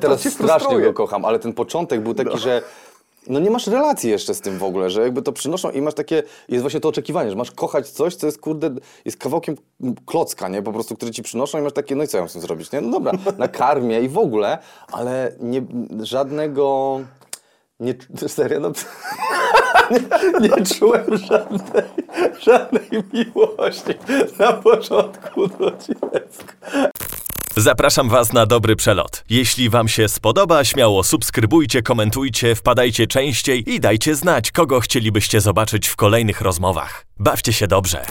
Teraz strasznie frustruje. go kocham, ale ten początek był taki, że no nie masz relacji jeszcze z tym w ogóle, że jakby to przynoszą i masz takie, jest właśnie to oczekiwanie, że masz kochać coś, co jest kurde, jest kawałkiem klocka, nie, po prostu, który ci przynoszą i masz takie, no i co ja mam z tym zrobić, nie, no dobra, nakarmię i w ogóle, ale nie, żadnego, nie, serio, no nie, nie czułem żadnej, żadnej miłości na początku do dziecka. Zapraszam Was na dobry przelot. Jeśli Wam się spodoba, śmiało subskrybujcie, komentujcie, wpadajcie częściej i dajcie znać, kogo chcielibyście zobaczyć w kolejnych rozmowach. Bawcie się dobrze.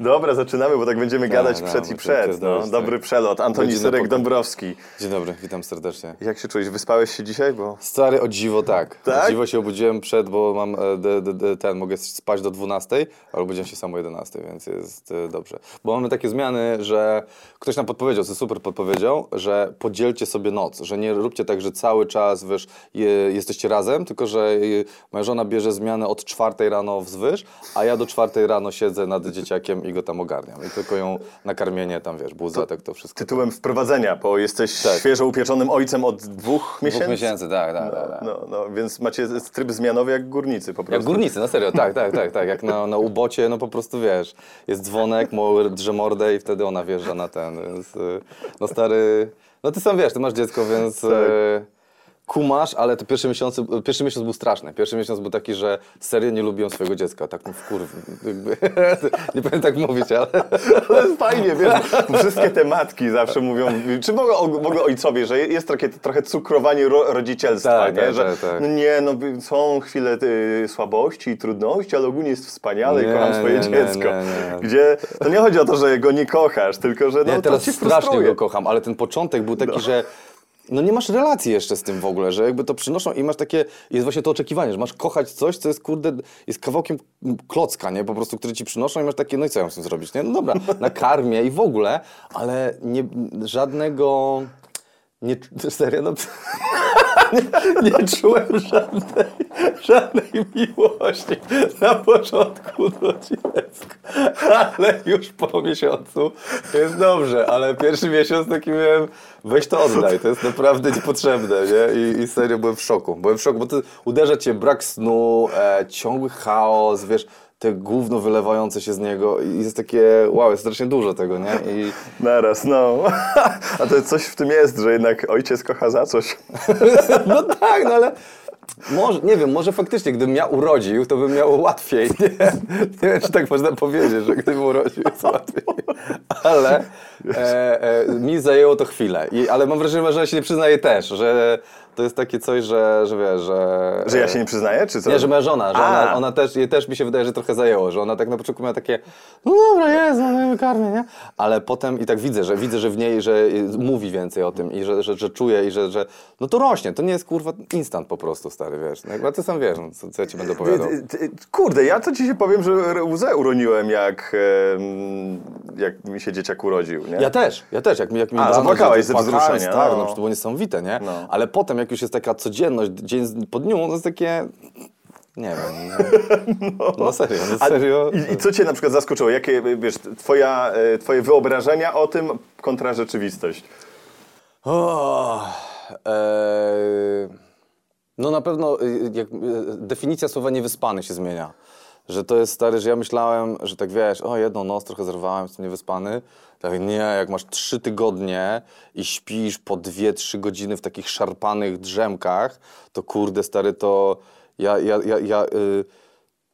Dobra, zaczynamy, bo tak będziemy gadać no, przed bo i to przed. No. Dobry tak. przelot. Antoni Godzina po- Syrek-Dąbrowski. Dzień dobry, witam serdecznie. Jak się czujesz? Wyspałeś się dzisiaj? Bo... Stary, o dziwo tak. Tak? O dziwo się obudziłem przed, bo mam e, d, d, d, ten, mogę spać do 12, ale obudziłem się samo o 11, więc jest e, dobrze. Bo mamy takie zmiany, że ktoś nam podpowiedział, co super podpowiedział, że podzielcie sobie noc, że nie róbcie tak, że cały czas, wiesz, je, jesteście razem, tylko że e, moja żona bierze zmianę od 4 rano wzwyż, a ja do 4 rano siedzę nad dzieciakiem i go tam ogarniam. I tylko ją nakarmienie tam, wiesz, buza, tak to wszystko. Tytułem wprowadzenia, bo jesteś Tak. świeżo upieczonym ojcem od dwóch miesięcy. Dwóch miesięcy, tak, tak, tak. tak. No, no, więc macie tryb zmianowy jak górnicy po prostu. Jak górnicy, na serio, tak, tak, tak, tak. Jak na, na ubocie, no po prostu wiesz, jest dzwonek, drze mordę i wtedy ona wjeżdża na ten, więc y, no stary, no ty sam wiesz, ty masz dziecko, więc Tak. y, kumasz, ale to pierwszy miesiąc, pierwszy miesiąc był straszny. Pierwszy miesiąc był taki, że serio nie lubiłem swojego dziecka, tak w kurw, nie powiem tak mówić, ale jest fajnie, wiesz, wszystkie te matki zawsze mówią, czy w ogóle, w ogóle ojcowie, że jest trochę, trochę cukrowanie ro, rodzicielstwa, Tak, nie? tak, że tak, tak. No nie, no są chwile y, słabości i trudności, ale ogólnie jest wspaniale i Nie, kocham swoje nie, dziecko. nie. Gdzie to nie chodzi o to, że go nie kochasz, tylko że no, Nie, teraz to cię strasznie frustruje. go kocham, ale ten początek był taki, że no nie masz relacji jeszcze z tym w ogóle, że jakby to przynoszą i masz takie, jest właśnie to oczekiwanie, że masz kochać coś, co jest kurde, jest kawałkiem klocka, nie, po prostu, który ci przynoszą i masz takie, no i co ja mam z tym zrobić, nie, no dobra, nakarmię i w ogóle, ale nie, żadnego, nie, serio, no nie, czułem żadnej, żadnej miłości na początku do dziecka, ale już po miesiącu jest dobrze, ale pierwszy miesiąc taki miałem, weź to oddaj, to jest naprawdę niepotrzebne, nie? I, i serio byłem w szoku, byłem w szoku, bo to uderza cię brak snu, e, ciągły chaos, wiesz, te gówno wylewające się z niego i jest takie, wow, jest strasznie dużo tego, nie? I Naraz, no. A to coś w tym jest, że jednak ojciec kocha za coś. No tak, no ale może, nie wiem, może faktycznie, gdybym ja urodził, to bym miał łatwiej. Nie, nie wiem, czy tak można powiedzieć, że gdybym urodził, jest łatwiej. Ale e, e, mi zajęło to chwilę. I, ale mam wrażenie, że się nie przyznaje też, że to jest takie coś, że, że wiesz, że... Że ja się nie przyznaję, czy co? Nie, że moja żona, że ona, ona też, jej też mi się wydaje, że trochę zajęło, że ona tak na początku miała takie, no dobra, jest, no wykarmię, nie? Ale potem i tak widzę, że widzę, że w niej, że y, mówi więcej o tym i że, że, że czuje i że, że, no to rośnie, to nie jest kurwa instant po prostu, stary, wiesz, no jakby ty sam wiesz, no, co, co ja ci będę opowiadał. Ty- ty- Kurde, ja to ci się powiem, że łzę uroniłem, jak, jak mi się dzieciak urodził, nie? Ja też, ja też, jak mi, jak mi A, zapłakałeś ze wzruszenia, Tak, no. no, to było niesamowite, nie? No. Ale potem, jak już jest taka codzienność, dzień po dniu, to jest takie, nie wiem, no, no serio, no A- serio. I, I co cię na przykład zaskoczyło? Jakie, wiesz, twoja, e, twoje wyobrażenia o tym kontra rzeczywistość? O, e, no na pewno y, jak, definicja słowa niewyspany się zmienia. Że to jest stary, że ja myślałem, że tak wiesz, o jedną noc trochę zerwałem, jestem niewyspany. Tak nie, jak masz trzy tygodnie i śpisz po dwie, trzy godziny w takich szarpanych drzemkach, to kurde stary, to ja, ja, ja, ja y,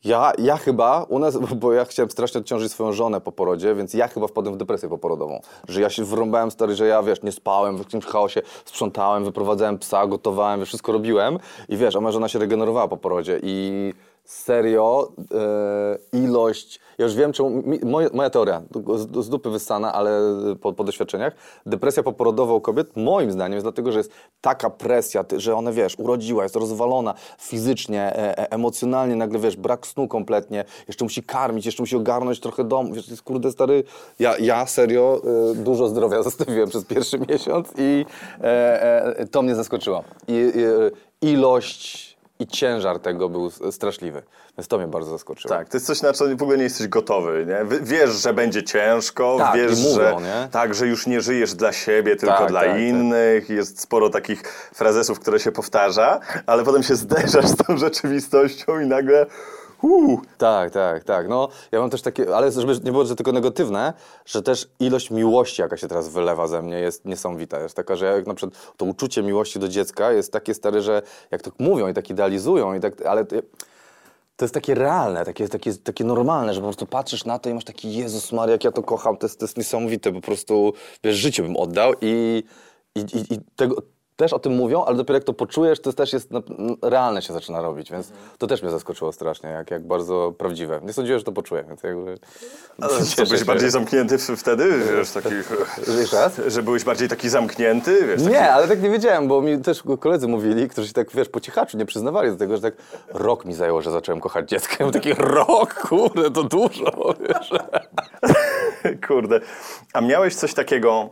ja, ja chyba, u nas, bo ja chciałem strasznie odciążyć swoją żonę po porodzie, więc ja chyba wpadłem w depresję poporodową. Że ja się wrąbałem stary, że ja wiesz, nie spałem, w jakimś chaosie sprzątałem, wyprowadzałem psa, gotowałem, wszystko robiłem i wiesz, a moja żona się regenerowała po porodzie i serio e, ilość, ja już wiem czemu, mi, moja, moja teoria, z, z dupy wyssana, ale po, po doświadczeniach, depresja poporodowa u kobiet moim zdaniem jest dlatego, że jest taka presja, że one wiesz, urodziła, jest rozwalona fizycznie, e, e, emocjonalnie, nagle wiesz, brak snu kompletnie, jeszcze musi karmić, jeszcze musi ogarnąć trochę dom, wiesz, jest kurde stary, ja, ja serio e, dużo zdrowia zostawiłem przez pierwszy miesiąc i e, e, to mnie zaskoczyło. I, ilość i ciężar tego był straszliwy. Więc to mnie bardzo zaskoczyło. Tak, to jest coś, na co w ogóle nie jesteś gotowy, nie? Wiesz, że będzie ciężko, Tak, wiesz, mówią, że, nie? tak, że już nie żyjesz dla siebie, tylko Tak, dla tak, tak. innych. Jest sporo takich frazesów, które się powtarza, ale potem się zderzasz z tą rzeczywistością i nagle uu, Tak, tak, tak. No, ja mam też takie, ale żeby nie było że tylko negatywne, że też ilość miłości, jaka się teraz wylewa ze mnie, jest niesamowita. Jest taka, że jak na przykład to uczucie miłości do dziecka jest takie stare, że jak tak mówią i tak idealizują, i tak, ale to, to jest takie realne, takie, takie, takie normalne, że po prostu patrzysz na to i masz taki Jezus Maria, jak ja to kocham, to jest, to jest niesamowite, po prostu, wiesz, życie bym oddał i, i, i, i tego, też o tym mówią, ale dopiero jak to poczujesz, to też jest realne się zaczyna robić, więc to też mnie zaskoczyło strasznie, jak, jak bardzo prawdziwe. Nie sądziłem, że to poczuję, więc jakby... ale co, byłeś bardziej zamknięty wtedy? Wiesz, taki, Jeszcze raz? że byłeś bardziej taki zamknięty? Wiesz, taki, Nie, ale tak nie wiedziałem, bo mi też koledzy mówili, którzy się tak, wiesz, po cichaczu nie przyznawali do tego, że tak rok mi zajęło, że zacząłem kochać dziecko. Ja taki rok, kurde, to dużo, wiesz. Kurde. A miałeś coś takiego,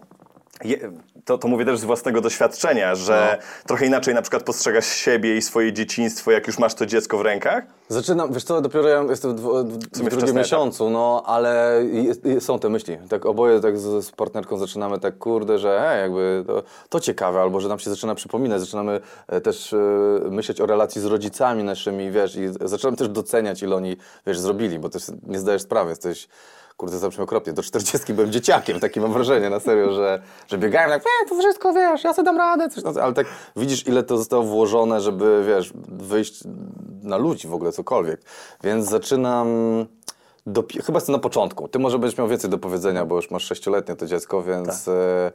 to, to mówię też z własnego doświadczenia, że No. trochę inaczej na przykład postrzegasz siebie i swoje dzieciństwo, jak już masz to dziecko w rękach? Zaczynam, wiesz co, dopiero ja jestem w, w, w drugim etap. miesiącu, no, ale jest, jest, są te myśli. Tak oboje tak z, z partnerką zaczynamy tak, kurde, że hej, jakby to, to ciekawe, albo że nam się zaczyna przypominać, zaczynamy e, też e, myśleć o relacji z rodzicami naszymi, wiesz, i zaczynam też doceniać, ile oni, wiesz, zrobili, bo też nie zdajesz sprawy, jesteś Kurde, zabrzmi okropnie. Do 40 byłem dzieciakiem, takie mam wrażenie, na serio, że, że biegałem tak, e, to wszystko, wiesz, ja sobie dam radę, coś, no, ale tak widzisz, ile to zostało włożone, żeby, wiesz, wyjść na ludzi w ogóle, cokolwiek. Więc zaczynam, dopi- chyba jestem na początku. Ty może będziesz miał więcej do powiedzenia, bo już masz sześcioletnie to dziecko, więc e,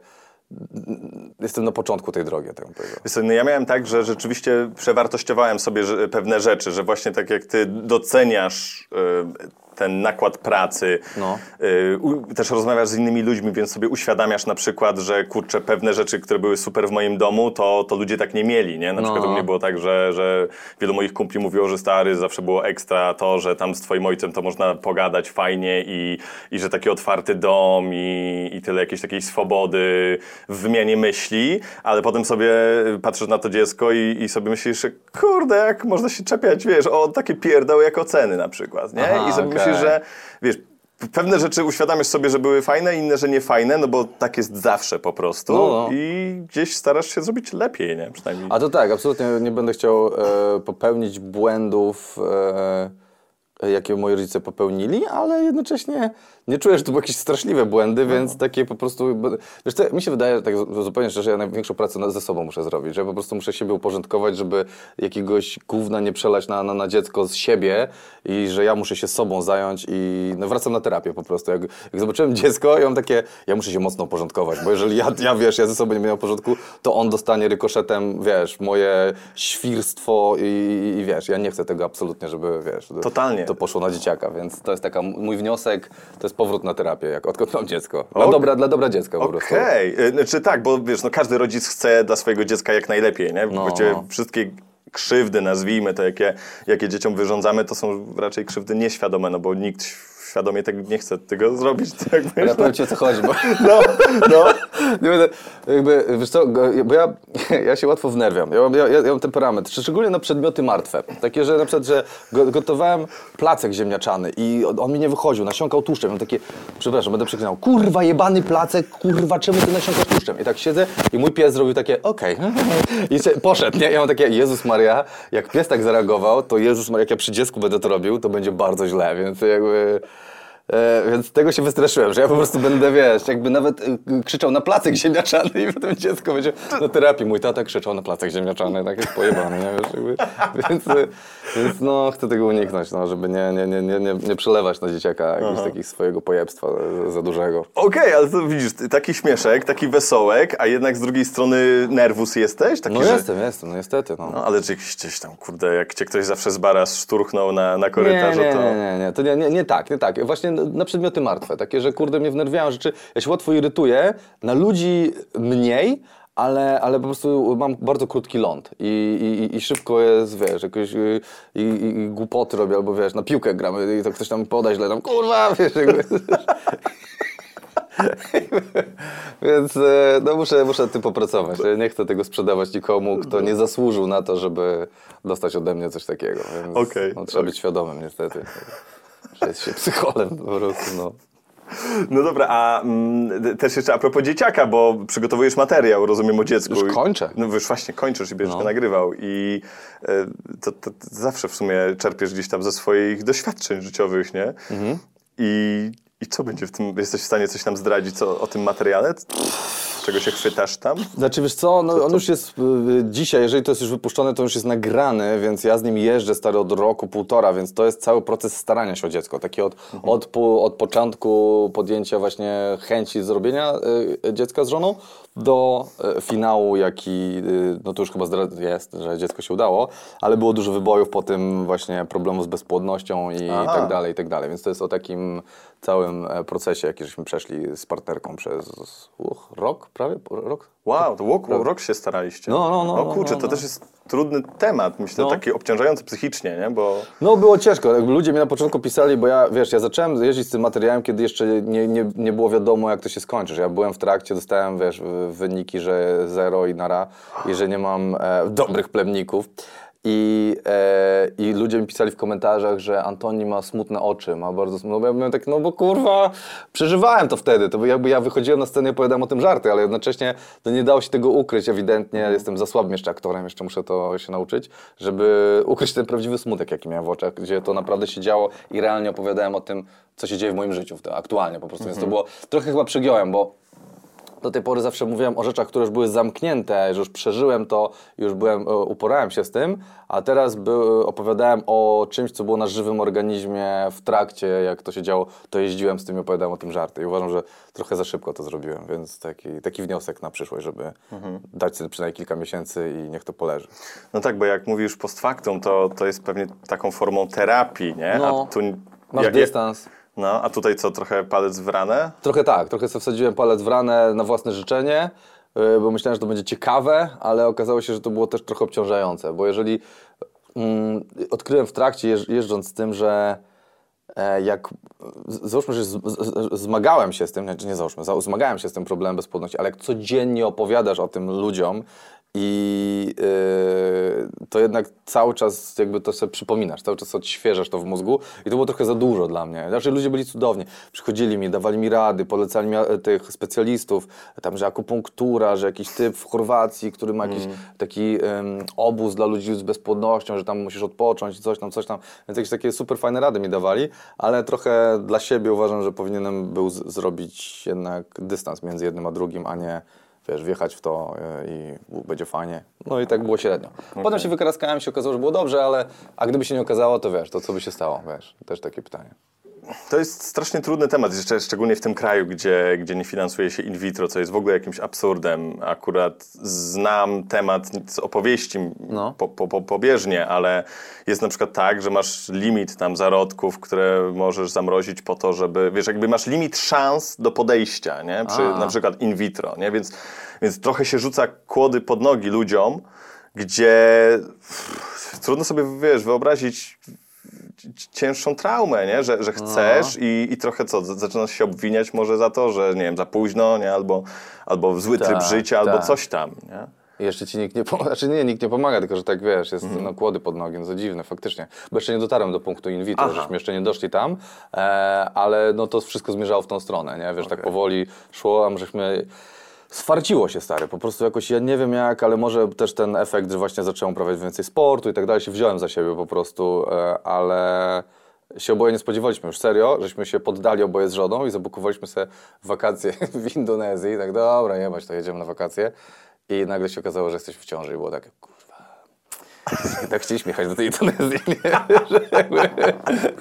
jestem na początku tej drogi, tak bym powiedział. Wiesz no ja miałem tak, że rzeczywiście przewartościowałem sobie pewne rzeczy, że właśnie tak jak ty doceniasz y, ten nakład pracy, No. y, też rozmawiasz z innymi ludźmi, więc sobie uświadamiasz na przykład, że kurczę, pewne rzeczy, które były super w moim domu, to, to ludzie tak nie mieli, nie? Na No. przykład u mnie było tak, że, że wielu moich kumpli mówiło, że stary, zawsze było ekstra to, że tam z twoim ojcem to można pogadać fajnie i, i że taki otwarty dom i, i tyle jakiejś takiej swobody w wymianie myśli, ale potem sobie patrzysz na to dziecko i, i sobie myślisz, że kurde, jak można się czepiać, wiesz, o takie pierdoły jak oceny na przykład, nie? Aha, I sobie okej. Myślisz, że wiesz, pewne rzeczy uświadamiasz sobie, że były fajne, inne, że nie fajne, no bo tak jest zawsze po prostu No, no. i gdzieś starasz się zrobić lepiej, nie? Przynajmniej. A to tak, absolutnie nie będę chciał e, popełnić błędów, e, jakie moi rodzice popełnili, ale jednocześnie nie czuję, że to były jakieś straszliwe błędy, więc takie po prostu... Wiesz co, mi się wydaje, tak zu- zupełnie szczerze, ja największą pracę ze sobą muszę zrobić, że ja po prostu muszę siebie uporządkować, żeby jakiegoś gówna nie przelać na, na, na dziecko z siebie i że ja muszę się sobą zająć i no, wracam na terapię po prostu. Jak, jak zobaczyłem dziecko, ja mam takie, ja muszę się mocno uporządkować, bo jeżeli ja, ja wiesz, ja ze sobą nie będę miał porządku, to on dostanie rykoszetem, wiesz, moje świrstwo i, i wiesz, ja nie chcę tego absolutnie, żeby, wiesz, Totalnie. to poszło na dzieciaka, więc to jest taka, mój wniosek, to jest powrót na terapię, jak odkąd mam dziecko. Dla, Ok. dobra, dla dobra dziecka po prostu. Okej, okay. znaczy tak, bo wiesz, no każdy rodzic chce dla swojego dziecka jak najlepiej, nie? No. Wszystkie krzywdy, nazwijmy to, jakie, jakie dzieciom wyrządzamy, to są raczej krzywdy nieświadome, no bo nikt świadomie tego nie chce tego zrobić. Tak Ale ja powiem ci o co chodzi, bo... No, no. Nie będę, jakby, wiesz co, bo ja, ja się łatwo wnerwiam. Ja mam, ja, ja mam temperament, szczególnie na przedmioty martwe. Takie, że na przykład, że go, gotowałem placek ziemniaczany i on, mi nie wychodził, nasiąkał tłuszczem. Mam takie, przepraszam, będę przeklinał, kurwa jebany placek, kurwa czemu ty nasiąkasz tłuszczem? I tak siedzę i mój pies zrobił takie, okej. I się, poszedł, nie? Ja mam takie, Jezus Maria, jak pies tak zareagował, to Jezus Maria, jak ja przy dziecku będę to robił, to będzie bardzo źle, więc jakby... E, więc tego się wystraszyłem, że ja po prostu będę, wiesz, jakby nawet y, y, krzyczał na placek ziemniaczany i potem dziecko będzie na terapii. Mój tata krzyczał na placek ziemniaczany, tak jest pojebany, nie wiesz, jakby, więc, y, więc no, chcę tego uniknąć, no, żeby nie, nie, nie, nie, nie, nie przelewać na dzieciaka jakiegoś takiego swojego pojebstwa za, za dużego. Okej, ale to widzisz, taki śmieszek, taki wesołek, a jednak z drugiej strony nerwus jesteś? Taki, No że... jestem, jestem, no niestety, no. No, ale czy gdzieś tam, kurde, jak cię ktoś zawsze z bara szturchnął na, na Nie, korytarzu, nie, to... nie, nie, nie, to nie, nie, nie tak, nie tak. Właśnie na przedmioty martwe, takie, że kurde mnie wnerwiają rzeczy, ja się łatwo irytuję, na ludzi mniej, ale, ale po prostu mam bardzo krótki ląd i, i, i szybko jest, wiesz, jakoś y, i, i, głupoty robię, albo wiesz, na piłkę gramy i to ktoś tam poda źle, tam kurwa, wiesz, jakby. Więc e, no muszę, muszę nad tym popracować. Nie chcę tego sprzedawać nikomu, kto nie zasłużył na to, żeby dostać ode mnie coś takiego. Więc Okej, no, trzeba być świadomym niestety. Że jest się psycholem po prostu, no. No dobra, a mm, też jeszcze a propos dzieciaka, bo przygotowujesz materiał, rozumiem, o dziecku. Już kończę. No już właśnie kończysz i będziesz No. nagrywał. I e, to, to, to zawsze w sumie czerpiesz gdzieś tam ze swoich doświadczeń życiowych, nie? Mhm. I, I co będzie w tym? Jesteś w stanie coś nam zdradzić co, o tym materiale? Czego się chwytasz tam? Znaczy wiesz co, no, on już jest y, dzisiaj, jeżeli to jest już wypuszczone, to już jest nagrany, więc ja z nim jeżdżę stary od roku, półtora, więc to jest cały proces starania się o dziecko. Taki od, od, po- od początku podjęcia właśnie chęci zrobienia y, dziecka z żoną do y, finału, jaki, y, no to już chyba jest, że dziecko się udało, ale było dużo wybojów po tym właśnie problemu z bezpłodnością i Aha. tak dalej, i tak dalej. Więc to jest o takim całym e, procesie, jaki żeśmy przeszli z partnerką przez uch, rok, prawie rok? Wow, to rok, rok się staraliście. No, no, no, O no, kurczę, no, to no. też jest trudny temat, myślę, No. taki obciążający psychicznie, nie? Bo No było ciężko, jakby ludzie mi na początku pisali, bo ja, wiesz, ja zacząłem jeździć z tym materiałem, kiedy jeszcze nie, nie, nie było wiadomo, jak to się skończy. że Ja byłem w trakcie, dostałem, wiesz, wyniki, że zero i nara i że nie mam e, dobrych plemników. I, e, I ludzie mi pisali w komentarzach, że Antoni ma smutne oczy, ma bardzo smutne. No ja byłem tak, no bo kurwa, przeżywałem to wtedy. To jakby ja wychodziłem na scenę i opowiadałem o tym żarty, ale jednocześnie to nie dało się tego ukryć. Ewidentnie jestem za słabym jeszcze aktorem, jeszcze muszę to się nauczyć, żeby ukryć ten prawdziwy smutek, jaki miałem w oczach, gdzie to naprawdę się działo i realnie opowiadałem o tym, co się dzieje w moim życiu aktualnie po prostu. Więc to było, trochę chyba przegiąłem, bo do tej pory zawsze mówiłem o rzeczach, które już były zamknięte, że już przeżyłem to, już byłem, e, uporałem się z tym, a teraz by, opowiadałem o czymś, co było na żywym organizmie w trakcie, jak to się działo, to jeździłem z tym i opowiadałem o tym żarty. I uważam, że trochę za szybko to zrobiłem, więc taki, taki wniosek na przyszłość, żeby dać sobie przynajmniej kilka miesięcy i niech to poleży. No tak, bo jak mówisz post factum, to, to jest pewnie taką formą terapii, nie? No, a tu, Masz jak- dystans. No, a tutaj co, trochę palec w ranę? Trochę tak, trochę sobie wsadziłem palec w ranę na własne życzenie, yy, bo myślałem, że to będzie ciekawe, ale okazało się, że to było też trochę obciążające, bo jeżeli mm, odkryłem w trakcie jeż, jeżdżąc z tym, że e, jak załóżmy, że zmagałem się z tym, znaczy nie załóżmy, za- zmagałem się z tym problemem bezpłodności, ale jak codziennie opowiadasz o tym ludziom i yy, to jednak cały czas jakby to sobie przypominasz, cały czas odświeżasz to w mózgu i to było trochę za dużo dla mnie. Znaczy ludzie byli cudowni, przychodzili mi, dawali mi rady, polecali mi e, tych specjalistów, tam, że akupunktura, że jakiś typ w Chorwacji, który ma jakiś taki em, obóz dla ludzi z bezpłodnością, że tam musisz odpocząć, coś tam, coś tam. Więc jakieś takie super fajne rady mi dawali, ale trochę dla siebie uważam, że powinienem był zrobić jednak dystans między jednym a drugim, a nie wiesz, wjechać w to e, i będzie fajnie. No i tak było średnio. Potem się wykraskałem, się okazało, że było dobrze, ale a gdyby się nie okazało, to wiesz, to co by się stało, wiesz, też takie pytanie. To jest strasznie trudny temat, szczególnie w tym kraju, gdzie, gdzie nie finansuje się in vitro, co jest w ogóle jakimś absurdem. Akurat znam temat z opowieści No. po, po, po, pobieżnie, ale jest na przykład tak, że masz limit tam zarodków, które możesz zamrozić po to, żeby, wiesz, jakby masz limit szans do podejścia, nie? Przy A. na przykład in vitro, nie? Więc, więc trochę się rzuca kłody pod nogi ludziom, gdzie trudno sobie, wiesz, wyobrazić cięższą traumę, nie? Że, że chcesz i, i trochę co, zaczynasz się obwiniać może za to, że nie wiem, za późno, nie? Albo, albo w zły tryb Tak, życia, albo tak. coś tam, nie? I jeszcze ci nikt nie pomaga, znaczy nie, nikt nie pomaga, tylko że tak wiesz, jest no, kłody pod nogi, no to dziwne faktycznie. Bo jeszcze nie dotarłem do punktu in vitro, Aha. żeśmy jeszcze nie doszli tam, e, ale no to wszystko zmierzało w tą stronę, nie? Wiesz, tak Okej. powoli szło, a żeśmy... Sfarciło się stary, po prostu jakoś, ja nie wiem jak, ale może też ten efekt, że właśnie zacząłem uprawiać więcej sportu i tak dalej, się wziąłem za siebie po prostu, e, ale się oboje nie spodziewaliśmy już serio, żeśmy się poddali oboje z żoną i zabukowaliśmy sobie wakacje w Indonezji i tak dobra, nie bać, to jedziemy na wakacje i nagle się okazało, że jesteśmy w ciąży i było takie, i tak chcieliśmy jechać do tej Indonezji,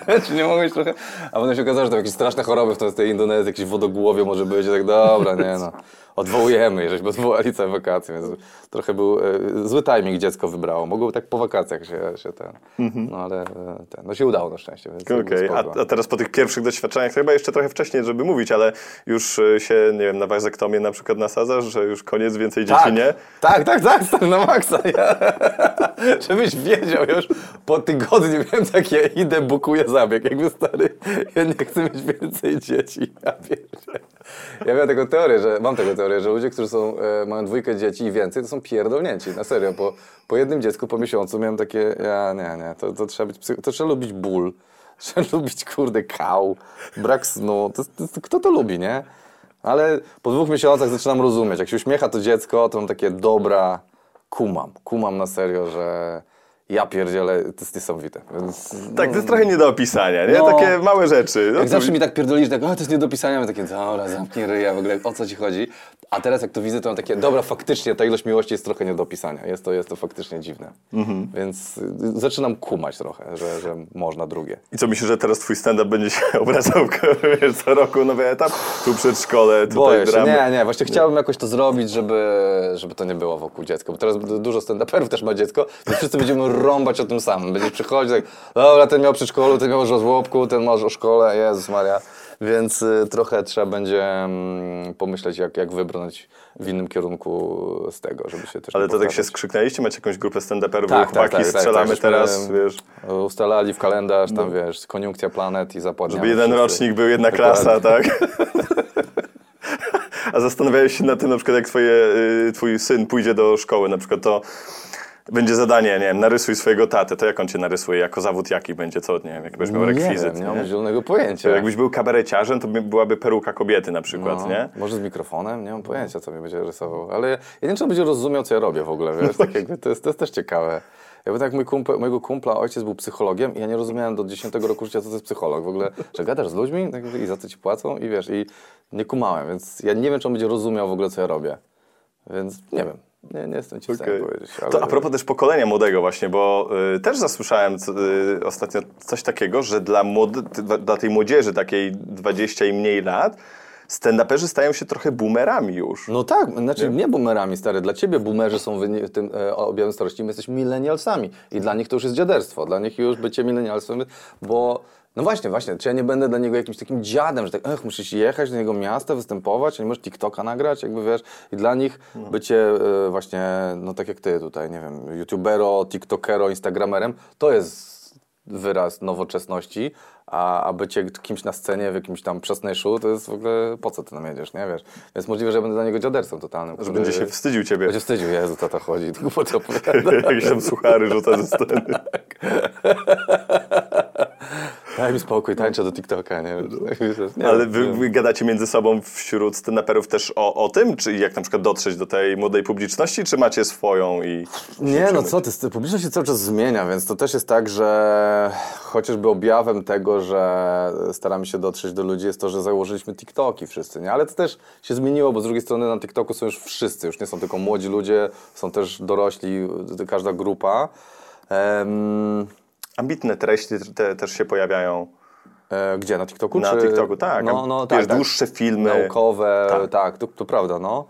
nie? Czy nie mogłeś trochę... A potem się okazało, że to jakieś straszne choroby w tej Indonezji, jakieś wodogłowie może być, i tak dobra, nie no. Odwołujemy, żeśmy odwołali całe wakacje, więc trochę był e, zły timing dziecko wybrało. Mogło tak po wakacjach się, się ten, no ale e, ten, no się udało na szczęście, Okej, spoko. a, a teraz po tych pierwszych doświadczeniach, chyba jeszcze trochę wcześniej, żeby mówić, ale już y, się, nie wiem, na wazektomię na przykład nasadzasz, że już koniec, więcej dzieci tak, nie? Tak, tak, tak, stary, na maksa. Ja, żebyś wiedział już, po tygodniu wiem, tak ja idę, bukuję zabieg. Jakby stary, ja nie chcę mieć więcej dzieci. Ja, ja miałem taką teorię, że mam taką teorię, że ludzie, którzy są, e, mają dwójkę dzieci i więcej, to są pierdolnięci. Na serio, po, po jednym dziecku, po miesiącu miałem takie, ja nie, nie, to, to, trzeba, być, psy- to trzeba lubić ból. Trzeba lubić, kurde, kał, brak snu. To, to, kto to lubi, nie? Ale po dwóch miesiącach zaczynam rozumieć. Jak się uśmiecha to dziecko, to mam takie dobra, kumam. Kumam na serio, że ja pierdzielę, to jest niesamowite. Więc, Tak, to jest trochę nie do opisania, nie? No. Takie małe rzeczy. No jak to- zawsze mi tak pierdolisz, tak, o, to jest nie do pisania, ja takie, dobra, zamknij ryja, w ogóle o co ci chodzi? A teraz jak to widzę, to mam takie, dobra, faktycznie ta ilość miłości jest trochę nie do opisania. Jest to, jest to faktycznie dziwne. Mhm. Więc y, zaczynam kumać trochę, że, że można drugie. I co, myślisz, że teraz twój stand-up będzie się obracał wiesz, co roku nowy etap? Tu przedszkole, tutaj Boję się, drama. nie, nie, właśnie chciałbym jakoś to zrobić, żeby, żeby to nie było wokół dziecka, bo teraz du- dużo stand-uperów też ma dziecko, więc wszyscy będziemy rąbać o tym samym. Będzie przychodzić tak, dobra, ten miał przy przedszkolu, ten miał już o żłobku, ten masz o szkole, Jezus Maria. Więc y, trochę trzeba będzie mm, pomyśleć, jak, jak wybrnąć w innym kierunku z tego, żeby się też Ale nie to tak się skrzyknęliście? Macie jakąś grupę stand-uperów? Tak, chłopaki, tak, tak, tak, strzelamy tak, teraz, żeśmy, wiesz, Ustalali w kalendarz, tam wiesz, koniunkcja planet i zapładniamy żeby jeden rocznik był, jedna klasa, tak? A zastanawiałeś się nad tym, na przykład jak twoje, y, twój syn pójdzie do szkoły, na przykład to będzie zadanie, nie wiem, narysuj swojego tatę, to jak on cię narysuje? Jako zawód jaki będzie? Co, nie wiem, jak będziesz miał rekwizyt, wiem, nie nie? mam zielonego pojęcia. Jakbyś był kabareciarzem, to by- byłaby peruka kobiety na przykład, No, nie? Może z mikrofonem? Nie mam pojęcia, co mi będzie rysował. Ale ja nie wiem, czy on będzie rozumiał, co ja robię w ogóle, wiesz? Tak jakby to, jest, to jest też ciekawe. Jakby tak mój kumpel, mojego kumpla ojciec był psychologiem i ja nie rozumiałem do 10 roku życia, co to jest psycholog. W ogóle, że gadasz z ludźmi tak i za co ci płacą i wiesz, i nie kumałem, więc ja nie wiem, czy on będzie rozumiał w ogóle, co ja robię. Więc nie wiem. Nie, nie jestem ci w stanie powiedzieć. Ale... To a propos też pokolenia młodego właśnie, bo y, też zasłyszałem y, ostatnio coś takiego, że dla, młody, dla tej młodzieży takiej 20 i mniej lat stand-uperzy stają się trochę boomerami już. No tak, znaczy nie, boomerami, stary. Dla ciebie boomerzy są wyni- tym e, objawem starości, my jesteśmy milenialsami i dla nich to już jest dziaderstwo. Dla nich już bycie milenialsem, bo no właśnie, właśnie, czy ja nie będę dla niego jakimś takim dziadem, że tak, ech, musisz jechać do jego miasta, występować, a nie możesz TikToka nagrać, jakby wiesz. I dla nich bycie e, właśnie, no tak jak ty tutaj, nie wiem, youtubero, tiktokero, instagramerem, to jest wyraz nowoczesności, a, a bycie kimś na scenie w jakimś tam przesnejszu, to jest w ogóle, po co ty nam jedziesz, nie wiesz? Więc możliwe, że będę dla niego dziadersem totalnym. Że będzie się wstydził ciebie. Będzie wstydził, Jezu, tata chodzi, tylko po co opowiada. Jakieś tam suchary rzuca ze sceny. Daj mi spokój, tańczę do TikToka, nie Ale wy, wy gadacie między sobą wśród stand-uperów też o, o tym? Czy jak na przykład dotrzeć do tej młodej publiczności? Czy macie swoją i... Nie, no co ty, publiczność się cały czas zmienia, więc to też jest tak, że chociażby objawem tego, że staramy się dotrzeć do ludzi jest to, że założyliśmy TikToki wszyscy, nie? Ale to też się zmieniło, bo z drugiej strony na TikToku są już wszyscy, już nie są tylko młodzi ludzie, są też dorośli, każda grupa. Em, Ambitne treści te, też się pojawiają. e, gdzie, na TikToku? Na czy... TikToku, tak. No, no, Wiesz, tak, tak. dłuższe filmy. Naukowe, Tak. tak, to, to prawda, no.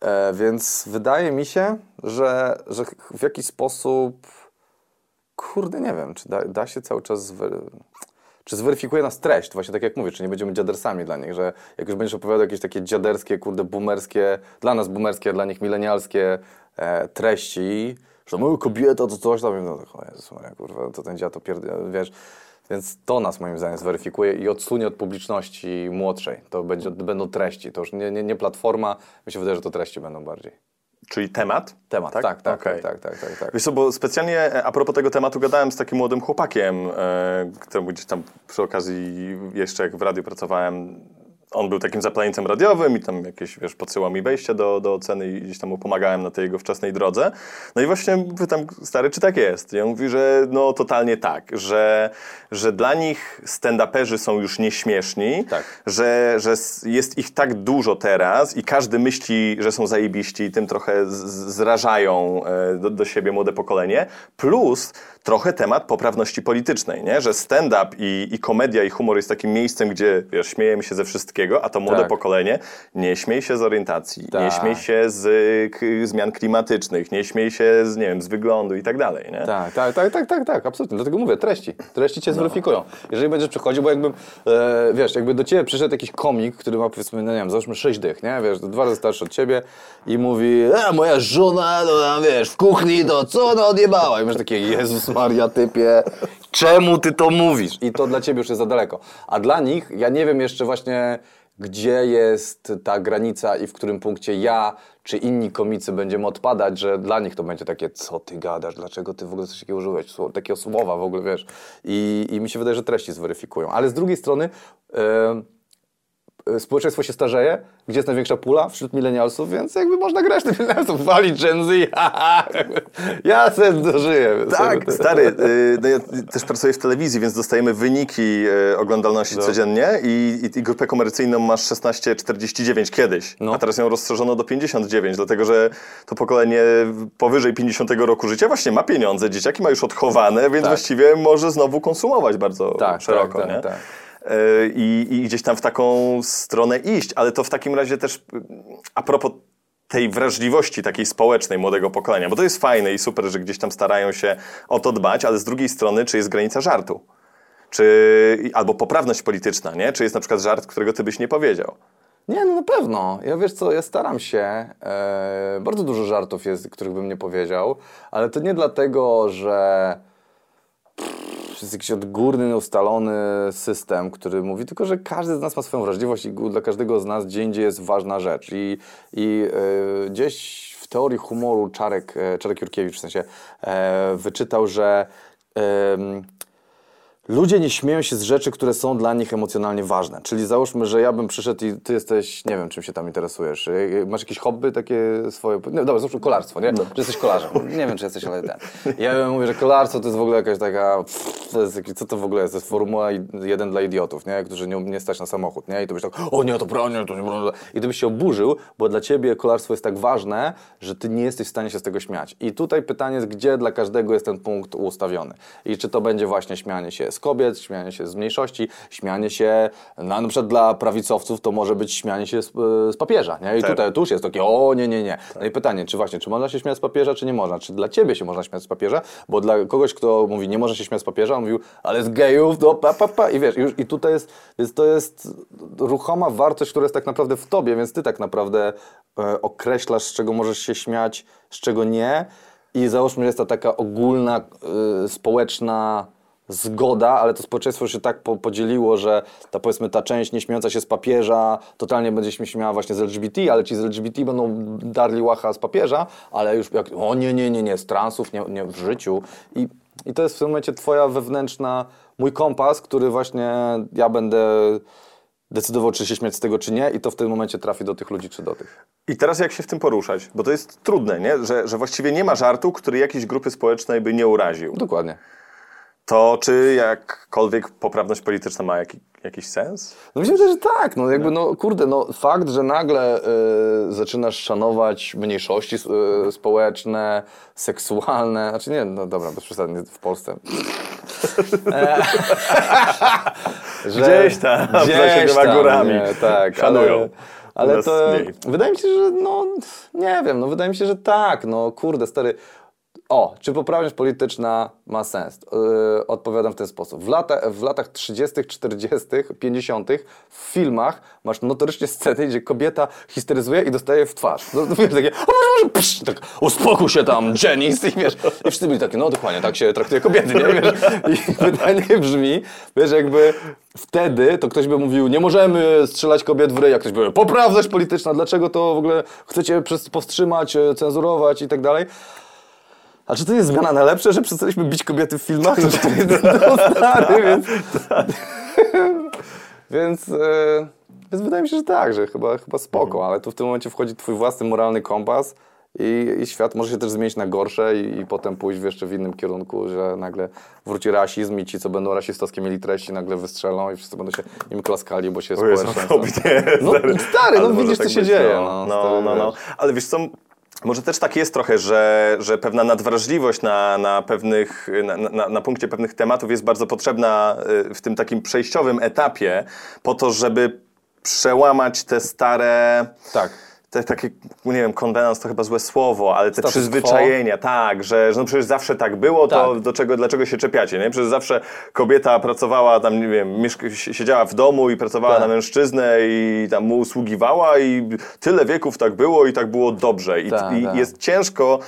E, więc wydaje mi się, że, że w jakiś sposób, kurde, nie wiem, czy da, da się cały czas, zwe, czy zweryfikuje nas treść, właśnie tak jak mówię, czy nie będziemy dziadersami dla nich, że jak już będziesz opowiadał jakieś takie dziaderskie, kurde, boomerskie, dla nas boomerskie, a dla nich milenialskie e, treści, że moja kobieta to coś tam, no to o Jezus Maria, kurwa, to ten dziad to pierd... wiesz, więc to nas moim zdaniem zweryfikuje i odsunie od publiczności młodszej. To będzie, będą treści, to już nie, nie, nie platforma, mi się wydaje, że to treści będą bardziej. Czyli temat? Temat, tak, tak, tak, Okej. tak, tak, tak, tak. Wiesz co, bo specjalnie e, a propos tego tematu gadałem z takim młodym chłopakiem, e, któremu gdzieś tam przy okazji jeszcze jak w radiu pracowałem, on był takim zaplanicem radiowym i tam jakieś, wiesz, podsyłał mi wejście do, do oceny i gdzieś tam mu pomagałem na tej jego wczesnej drodze. No i właśnie pytam, stary, czy tak jest? I on mówi, że no totalnie tak, że, że dla nich stand-uperzy są już nieśmieszni, Tak. że, że jest ich tak dużo teraz i każdy myśli, że są zajebiści i tym trochę zrażają e, do, do siebie młode pokolenie, plus trochę temat poprawności politycznej, nie? że stand-up i, i komedia i humor jest takim miejscem, gdzie wiesz, śmiejemy się ze wszystkiego, a to młode Tak. pokolenie nie śmiej się z orientacji, nie Tak. śmiej się z k, zmian klimatycznych, nie śmiej się z, nie wiem, z wyglądu i tak dalej, nie? Tak, tak, tak, tak, tak, tak, absolutnie. Dlatego mówię, treści. Treści cię zweryfikują. Jeżeli będziesz przychodził, bo jakbym, e, wiesz, jakby do ciebie przyszedł jakiś komik, który ma powiedzmy, no nie wiem, załóżmy sześć dych, nie? Wiesz, dwa razy starszy od ciebie i mówi, a moja żona, no tam, wiesz, w kuchni, to co ona odjebała? I masz takie, Jezus Maria, typie, czemu ty to mówisz? I to dla ciebie już jest za daleko. A dla nich, ja nie wiem jeszcze właśnie, gdzie jest ta granica i w którym punkcie ja czy inni komicy będziemy odpadać, że dla nich to będzie takie, co ty gadasz, dlaczego ty w ogóle coś takiego użyłeś, takiego słowa w ogóle, wiesz. I, I mi się wydaje, że treści zweryfikują. Ale z drugiej strony e, społeczeństwo się starzeje, gdzie jest największa pula? Wśród milenialsów, więc jakby można grać tych milenialsów, walić Gen Z, ja sobie dożyję. Tak, stary, y, no ja też pracuję w telewizji, więc dostajemy wyniki y, oglądalności No. codziennie i, i, i grupę komercyjną masz 16,49 kiedyś, No. a teraz ją rozszerzono do 59, dlatego że to pokolenie powyżej 50 roku życia właśnie ma pieniądze, dzieciaki ma już odchowane, więc Tak. właściwie może znowu konsumować bardzo Tak, szeroko, tak, nie? tak, tak. Y, I, I gdzieś tam w taką stronę iść, ale to w takim razie też a propos tej wrażliwości takiej społecznej młodego pokolenia, bo to jest fajne i super, że gdzieś tam starają się o to dbać, ale z drugiej strony, czy jest granica żartu? Czy, albo poprawność polityczna, nie? Czy jest na przykład żart, którego ty byś nie powiedział? Nie, no na pewno. Ja wiesz co, ja staram się. E, bardzo dużo żartów jest, których bym nie powiedział, ale to nie dlatego, że pff, jest jakiś odgórny, ustalony system, który mówi, tylko że każdy z nas ma swoją wrażliwość i dla każdego z nas gdzie jest ważna rzecz. I, i e, gdzieś w teorii humoru Czarek, e, Czarek Jurkiewicz w sensie e, wyczytał, że em, Ludzie nie śmieją się z rzeczy, które są dla nich emocjonalnie ważne. Czyli załóżmy, że ja bym przyszedł i ty jesteś, nie wiem, czym się tam interesujesz. Y, Masz jakieś hobby takie swoje? No dobra, załóżmy kolarstwo, nie? Że jesteś kolarzem. Nie wiem, czy jesteś, ale ten. Ja mówię, że kolarstwo to jest w ogóle jakaś taka, to jest, co to w ogóle jest? To jest formuła jeden dla idiotów, nie? Którzy nie, nie stać na samochód, nie? I to byś tak, o nie, to bronię, to nie bronię. I ty byś się oburzył, bo dla ciebie kolarstwo jest tak ważne, że ty nie jesteś w stanie się z tego śmiać. I tutaj pytanie jest, gdzie dla każdego jest ten punkt ustawiony. I czy to będzie właśnie śmianie się z kobiet, śmianie się z mniejszości, śmianie się, no, na przykład dla prawicowców to może być śmianie się z, z papieża, nie? I Tak. tutaj tu już jest takie, o nie, nie, nie. No i pytanie, czy właśnie, czy można się śmiać z papieża, czy nie można? Czy dla ciebie się można śmiać z papieża? Bo dla kogoś, kto mówi, nie może się śmiać z papieża, on mówił, ale z gejów, no pa, pa, pa. I wiesz, już, i tutaj jest, więc to jest ruchoma wartość, która jest tak naprawdę w tobie, więc ty tak naprawdę e, określasz, z czego możesz się śmiać, z czego nie. I załóżmy, że jest to taka ogólna, y, społeczna zgoda, ale to społeczeństwo się tak po, podzieliło, że ta powiedzmy ta część nieśmiejąca się z papieża totalnie będzie się śmiała właśnie z LGBT, ale ci z LGBT będą darli łacha z papieża, ale już jak, o nie, nie, nie, nie, z transów, nie, nie w życiu. I, I to jest w tym momencie twoja wewnętrzna, mój kompas, który właśnie ja będę decydował, czy się śmiać z tego, czy nie i to w tym momencie trafi do tych ludzi, czy do tych. I teraz jak się w tym poruszać? Bo to jest trudne, nie? Że, że właściwie nie ma żartu, który jakiejś grupy społecznej by nie uraził. Dokładnie. To czy jakkolwiek poprawność polityczna ma jaki, jakiś sens? No wydaje, że tak, no jakby no kurde, no fakt, że nagle y, zaczynasz szanować mniejszości y, społeczne, seksualne, znaczy nie, no dobra, bez przesady, w Polsce. E, że- Gdzieś tam, siedmioma tam, górami. Nie, tak, Szanują. ale, ale to mniej. wydaje mi się, że no nie wiem, no wydaje mi się, że tak, no kurde, stary. O, czy poprawność polityczna ma sens? Yy, odpowiadam w ten sposób. W, lata, w latach 30., 40., 50. w filmach masz notorycznie sceny, gdzie kobieta histeryzuje i dostaje w twarz. No, wiesz, takie, o może, psz, tak, uspokój się tam, Janice, i wiesz, i wszyscy byli takie, no dokładnie, tak się traktuje kobiety, nie? Wiesz? I pytanie brzmi, wiesz, jakby wtedy to ktoś by mówił, nie możemy strzelać kobiet w ryj, a ktoś by poprawność polityczna, dlaczego to w ogóle chcecie powstrzymać, e, cenzurować i tak dalej. A czy to jest zmiana na lepsze, że przestaliśmy bić kobiety w filmach? To, to jest to stary, więc... więc, e, więc wydaje mi się, że tak, że chyba, chyba spoko, ale tu w tym momencie wchodzi twój własny moralny kompas i, i świat może się też zmienić na gorsze i, i potem pójść w jeszcze w innym kierunku, że nagle wróci rasizm i ci, co będą rasistowskie mieli treści, nagle wystrzelą i wszyscy będą się im klaskali, bo się społeczeństwo... nie, No, stary, no widzisz, co tak się być, dzieje, No, no, no, stary, no, no. Ale wiesz co, może też tak jest trochę, że, że pewna nadwrażliwość na, na, pewnych, na, na, na punkcie pewnych tematów jest bardzo potrzebna y, w tym takim przejściowym etapie po to, żeby przełamać te stare... Tak. Te takie, nie wiem, konwenans to chyba złe słowo, ale te Status przyzwyczajenia, tak, że, że no przecież zawsze tak było, to Tak. do czego, dlaczego się czepiacie, nie? Przecież zawsze kobieta pracowała tam, nie wiem, siedziała w domu i pracowała Tak. na mężczyznę i tam mu usługiwała i tyle wieków tak było i tak było dobrze. I, Tak, i tak. jest ciężko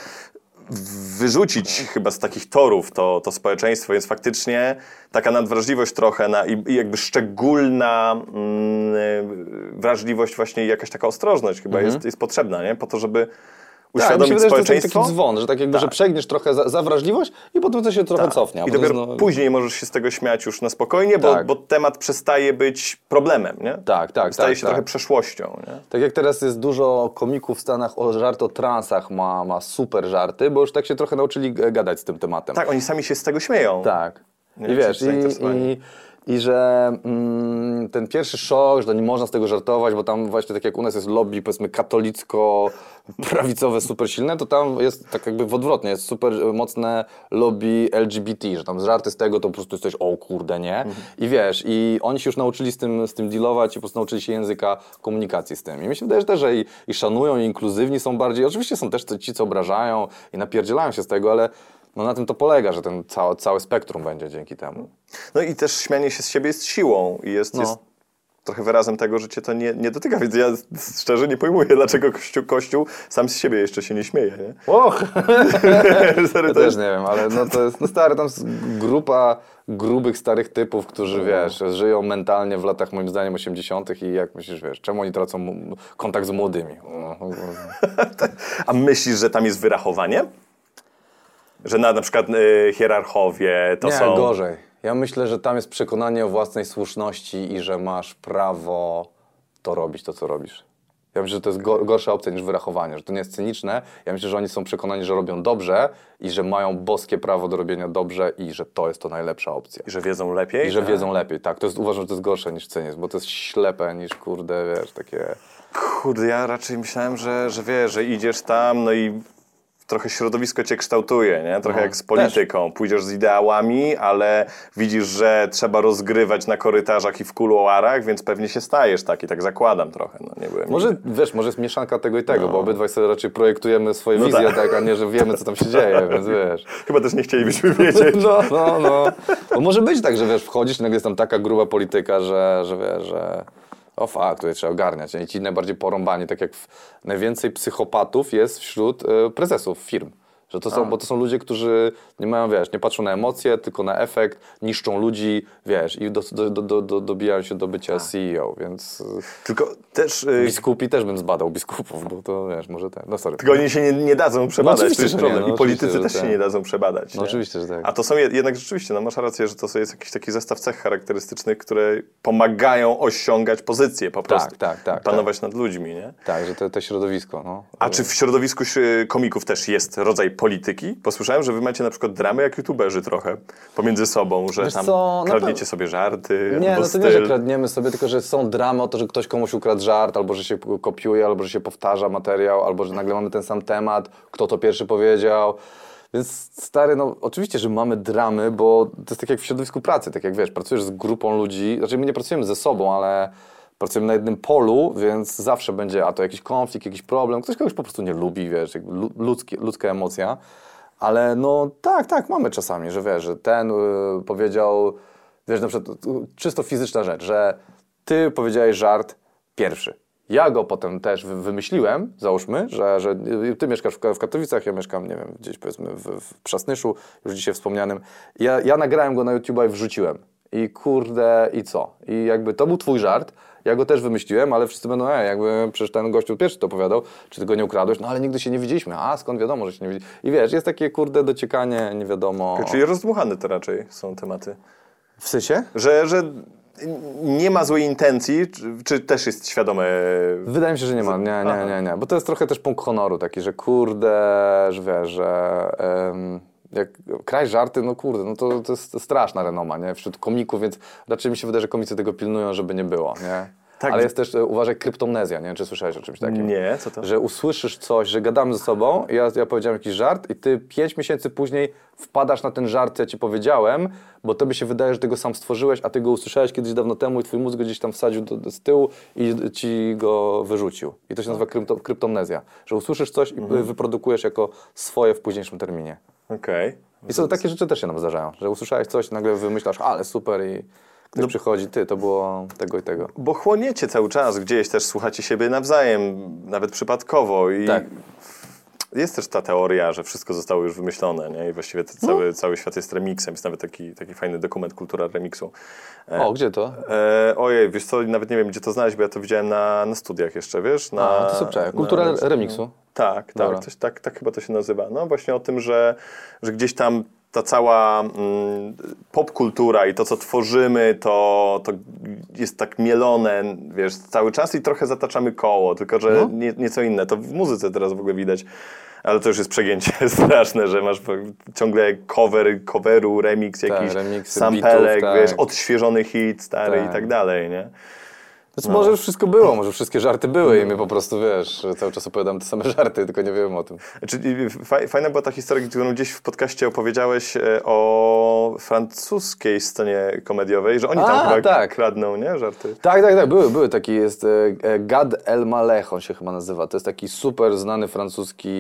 wyrzucić chyba z takich torów to, to społeczeństwo, więc faktycznie taka nadwrażliwość trochę na, i, i jakby szczególna mm, wrażliwość właśnie i jakaś taka ostrożność chyba jest, jest potrzebna, nie? Po to, żeby Tak, mi się uświadomić wydaje, że to jest społeczeństwo. taki dzwon, że tak jakby, że przegniesz trochę za, za wrażliwość i potem to się trochę cofnie. a I dopiero znowu- później możesz się z tego śmiać już na spokojnie, bo, Tak. bo temat przestaje być problemem, nie? Tak, tak, Staje tak, się tak. trochę przeszłością, nie? Tak jak teraz jest dużo komików w Stanach o żart o transach, ma, ma super żarty, bo już tak się trochę nauczyli gadać z tym tematem. Tak, oni sami się z tego śmieją. Tak. Nie I wiesz, i, i, i że mm, ten pierwszy szok, że nie można z tego żartować, bo tam właśnie tak jak u nas jest lobby powiedzmy katolicko-prawicowe super silne, to tam jest tak jakby w odwrotnie, jest super mocne lobby LGBT, że tam żarty z tego to po prostu jesteś o kurde, nie? I wiesz, i oni się już nauczyli z tym, z tym dealować i po prostu nauczyli się języka komunikacji z tym. I mi się wydaje że też, że i, i szanują, i inkluzywni są bardziej. Oczywiście są też ci, co obrażają i napierdzielają się z tego, ale no na tym to polega, że ten cały, całe spektrum będzie dzięki temu. No i też śmianie się z siebie jest siłą i jest, No. jest trochę wyrazem tego, że cię to nie, nie dotyka, więc ja szczerze nie pojmuję, dlaczego Kościół, Kościół sam z siebie jeszcze się nie śmieje, nie? Och! Stary, Ja też nie wiem, ale no to jest no stary, tam jest grupa grubych, starych typów, którzy, wiesz, żyją mentalnie w latach, moim zdaniem, 80. i jak myślisz, wiesz, czemu oni tracą kontakt z młodymi? No, a myślisz, że tam jest wyrachowanie? Że na, na przykład y, hierarchowie to nie, są... gorzej. Ja myślę, że tam jest przekonanie o własnej słuszności i że masz prawo to robić, to co robisz. Ja myślę, że to jest go- gorsza opcja niż wyrachowanie, że to nie jest cyniczne. Ja myślę, że oni są przekonani, że robią dobrze i że mają boskie prawo do robienia dobrze i że to jest to najlepsza opcja. I że wiedzą lepiej? I że tak? wiedzą lepiej, tak. To jest, uważam, że to jest gorsze niż cynizm, bo to jest ślepe niż, kurde, wiesz, takie... Kurde, ja raczej myślałem, że, że wiesz, że idziesz tam, no i trochę środowisko cię kształtuje, nie? Trochę No, jak z polityką. Pójdziesz z ideałami, ale widzisz, że trzeba rozgrywać na korytarzach i w kuluarach, więc pewnie się stajesz tak i tak zakładam trochę. No, nie byłem Może, nigdy. wiesz, może jest mieszanka tego i tego, bo obydwaj sobie raczej projektujemy swoje No wizje, tak. tak. a nie, że wiemy, co tam się dzieje, więc wiesz. Chyba też nie chcielibyśmy wiedzieć. No, no, no. Bo może być tak, że wiesz, wchodzisz i nagle jest tam taka gruba polityka, że, że wiesz, że o fakt, tutaj trzeba ogarniać. I ci najbardziej porąbani, tak jak w, najwięcej psychopatów jest wśród y, prezesów firm. Że to są, bo to są ludzie, którzy nie mają, wiesz, nie patrzą na emocje, tylko na efekt, niszczą ludzi, wiesz, i do, do, do, do, do, dobijają się do bycia CEO, więc y, Tylko też... y, biskupi też bym zbadał biskupów, bo to, wiesz, może ten, no sorry. Tylko oni się nie, nie dadzą przebadać, oczywiście, to jest że nie, problem. no I politycy też że się tak. nie dadzą przebadać. No nie? oczywiście, że tak. A to są jed- jednak rzeczywiście, no masz rację, że to są- jest jakiś taki zestaw cech charakterystycznych, które pomagają osiągać pozycję po prostu. tak, tak, Panować nad ludźmi, nie? Tak, że to, to środowisko, no. A czy w środowisku komików też jest rodzaj polityki? Bo słyszałem, że wy macie na przykład dramy jak youtuberzy trochę pomiędzy sobą, że Wiesz tam co, kradniecie sobie żarty, Nie, no to styl. nie, że kradniemy sobie, tylko że są dramy o to, że ktoś komuś ukradł żart, albo że się kopiuje, albo że się powtarza materiał, albo że nagle mamy ten sam temat, kto to pierwszy powiedział. Więc stary, no oczywiście, że mamy dramy, bo to jest tak jak w środowisku pracy, tak jak wiesz, pracujesz z grupą ludzi, znaczy my nie pracujemy ze sobą, ale pracujemy na jednym polu, więc zawsze będzie, a to jakiś konflikt, jakiś problem, ktoś kogoś po prostu nie lubi, wiesz, ludzkie, ludzka emocja. Ale no tak, tak, mamy czasami, że wiesz, że ten y, powiedział, wiesz, na przykład y, czysto fizyczna rzecz, że ty powiedziałeś żart pierwszy. Ja go potem też wy- wymyśliłem, załóżmy, że, że y, ty mieszkasz w Ka- w Katowicach, ja mieszkam, nie wiem, gdzieś powiedzmy w, w Przasnyszu, już dzisiaj wspomnianym. Ja, ja nagrałem go na YouTube'a i wrzuciłem. I kurde, i co? I jakby to był twój żart, ja go też wymyśliłem, ale wszyscy będą, ej, jakby przecież ten gościu pierwszy to opowiadał, czy ty go nie ukradłeś? No ale nigdy się nie widzieliśmy. A skąd wiadomo, że się nie widzieliśmy? I wiesz, jest takie kurde dociekanie, nie wiadomo. Czyli rozdmuchane to raczej są tematy. W sensie? Że, że nie ma złej intencji, czy, czy też jest świadome... Wydaje mi się, że nie ma. Nie, nie, nie, nie. Bo to jest trochę też punkt honoru taki, że kurde, że wiesz, że em, jak kraj żarty, no kurde, no to, to jest straszna renoma, nie? Wśród komików, więc raczej mi się wydaje, że komicy tego pilnują, żeby nie było, nie? Tak. Ale jest też, e, uważaj, kryptomnezja, nie wiem, czy słyszałeś o czymś takim? Nie, co to? Że usłyszysz coś, że gadamy ze sobą, i ja, ja powiedziałem jakiś żart i ty pięć miesięcy później wpadasz na ten żart, co ja ci powiedziałem, bo tobie się wydaje, że ty go sam stworzyłeś, a ty go usłyszałeś kiedyś dawno temu i twój mózg go gdzieś tam wsadził do, do, z tyłu i ci go wyrzucił. I to się nazywa krypto, kryptomnezja, że usłyszysz coś i Mhm. wyprodukujesz jako swoje w późniejszym terminie. Okej. I co, takie rzeczy też się nam zdarzają, że usłyszałeś coś, nagle wymyślasz, ale super i ktoś przychodzi, ty, to było tego i tego. Bo chłoniecie cały czas gdzieś, też słuchacie siebie nawzajem, nawet przypadkowo i Tak. Jest też ta teoria, że wszystko zostało już wymyślone, nie? I właściwie No. cały, cały świat jest remixem. Jest nawet taki, taki fajny dokument Kultura remixu. O, gdzie to? E, ojej, wiesz co, nawet nie wiem, gdzie to znaleźć, bo ja to widziałem na, na studiach jeszcze, wiesz? Na, A, to super. Kultura na- remiksu. Tak, tak, coś, tak, tak chyba to się nazywa. No właśnie o tym, że, że gdzieś tam ta cała mm, popkultura i to, co tworzymy, to, to jest tak mielone, wiesz, cały czas i trochę zataczamy koło, tylko że No. nie, nieco inne. To w muzyce teraz w ogóle widać. Ale to już jest przegięcie straszne, że masz ciągle cover, coveru, remix, jakiś remiksy sampelek, bitów, tak. wiesz, odświeżony hit, stary Tak. i tak dalej, nie? Znaczy, może już wszystko było, może wszystkie żarty były i my po prostu, wiesz, cały czas opowiadamy te same żarty, tylko nie wiemy o tym. Czyli fa- fajna była ta historia, którą gdzieś w podcaście opowiedziałeś e, o francuskiej scenie komediowej, że oni tam A, chyba tak. kradną, nie? Żarty. Tak, tak, tak, były, były. Taki jest e, e, Gad El Malech, on się chyba nazywa. To jest taki super znany francuski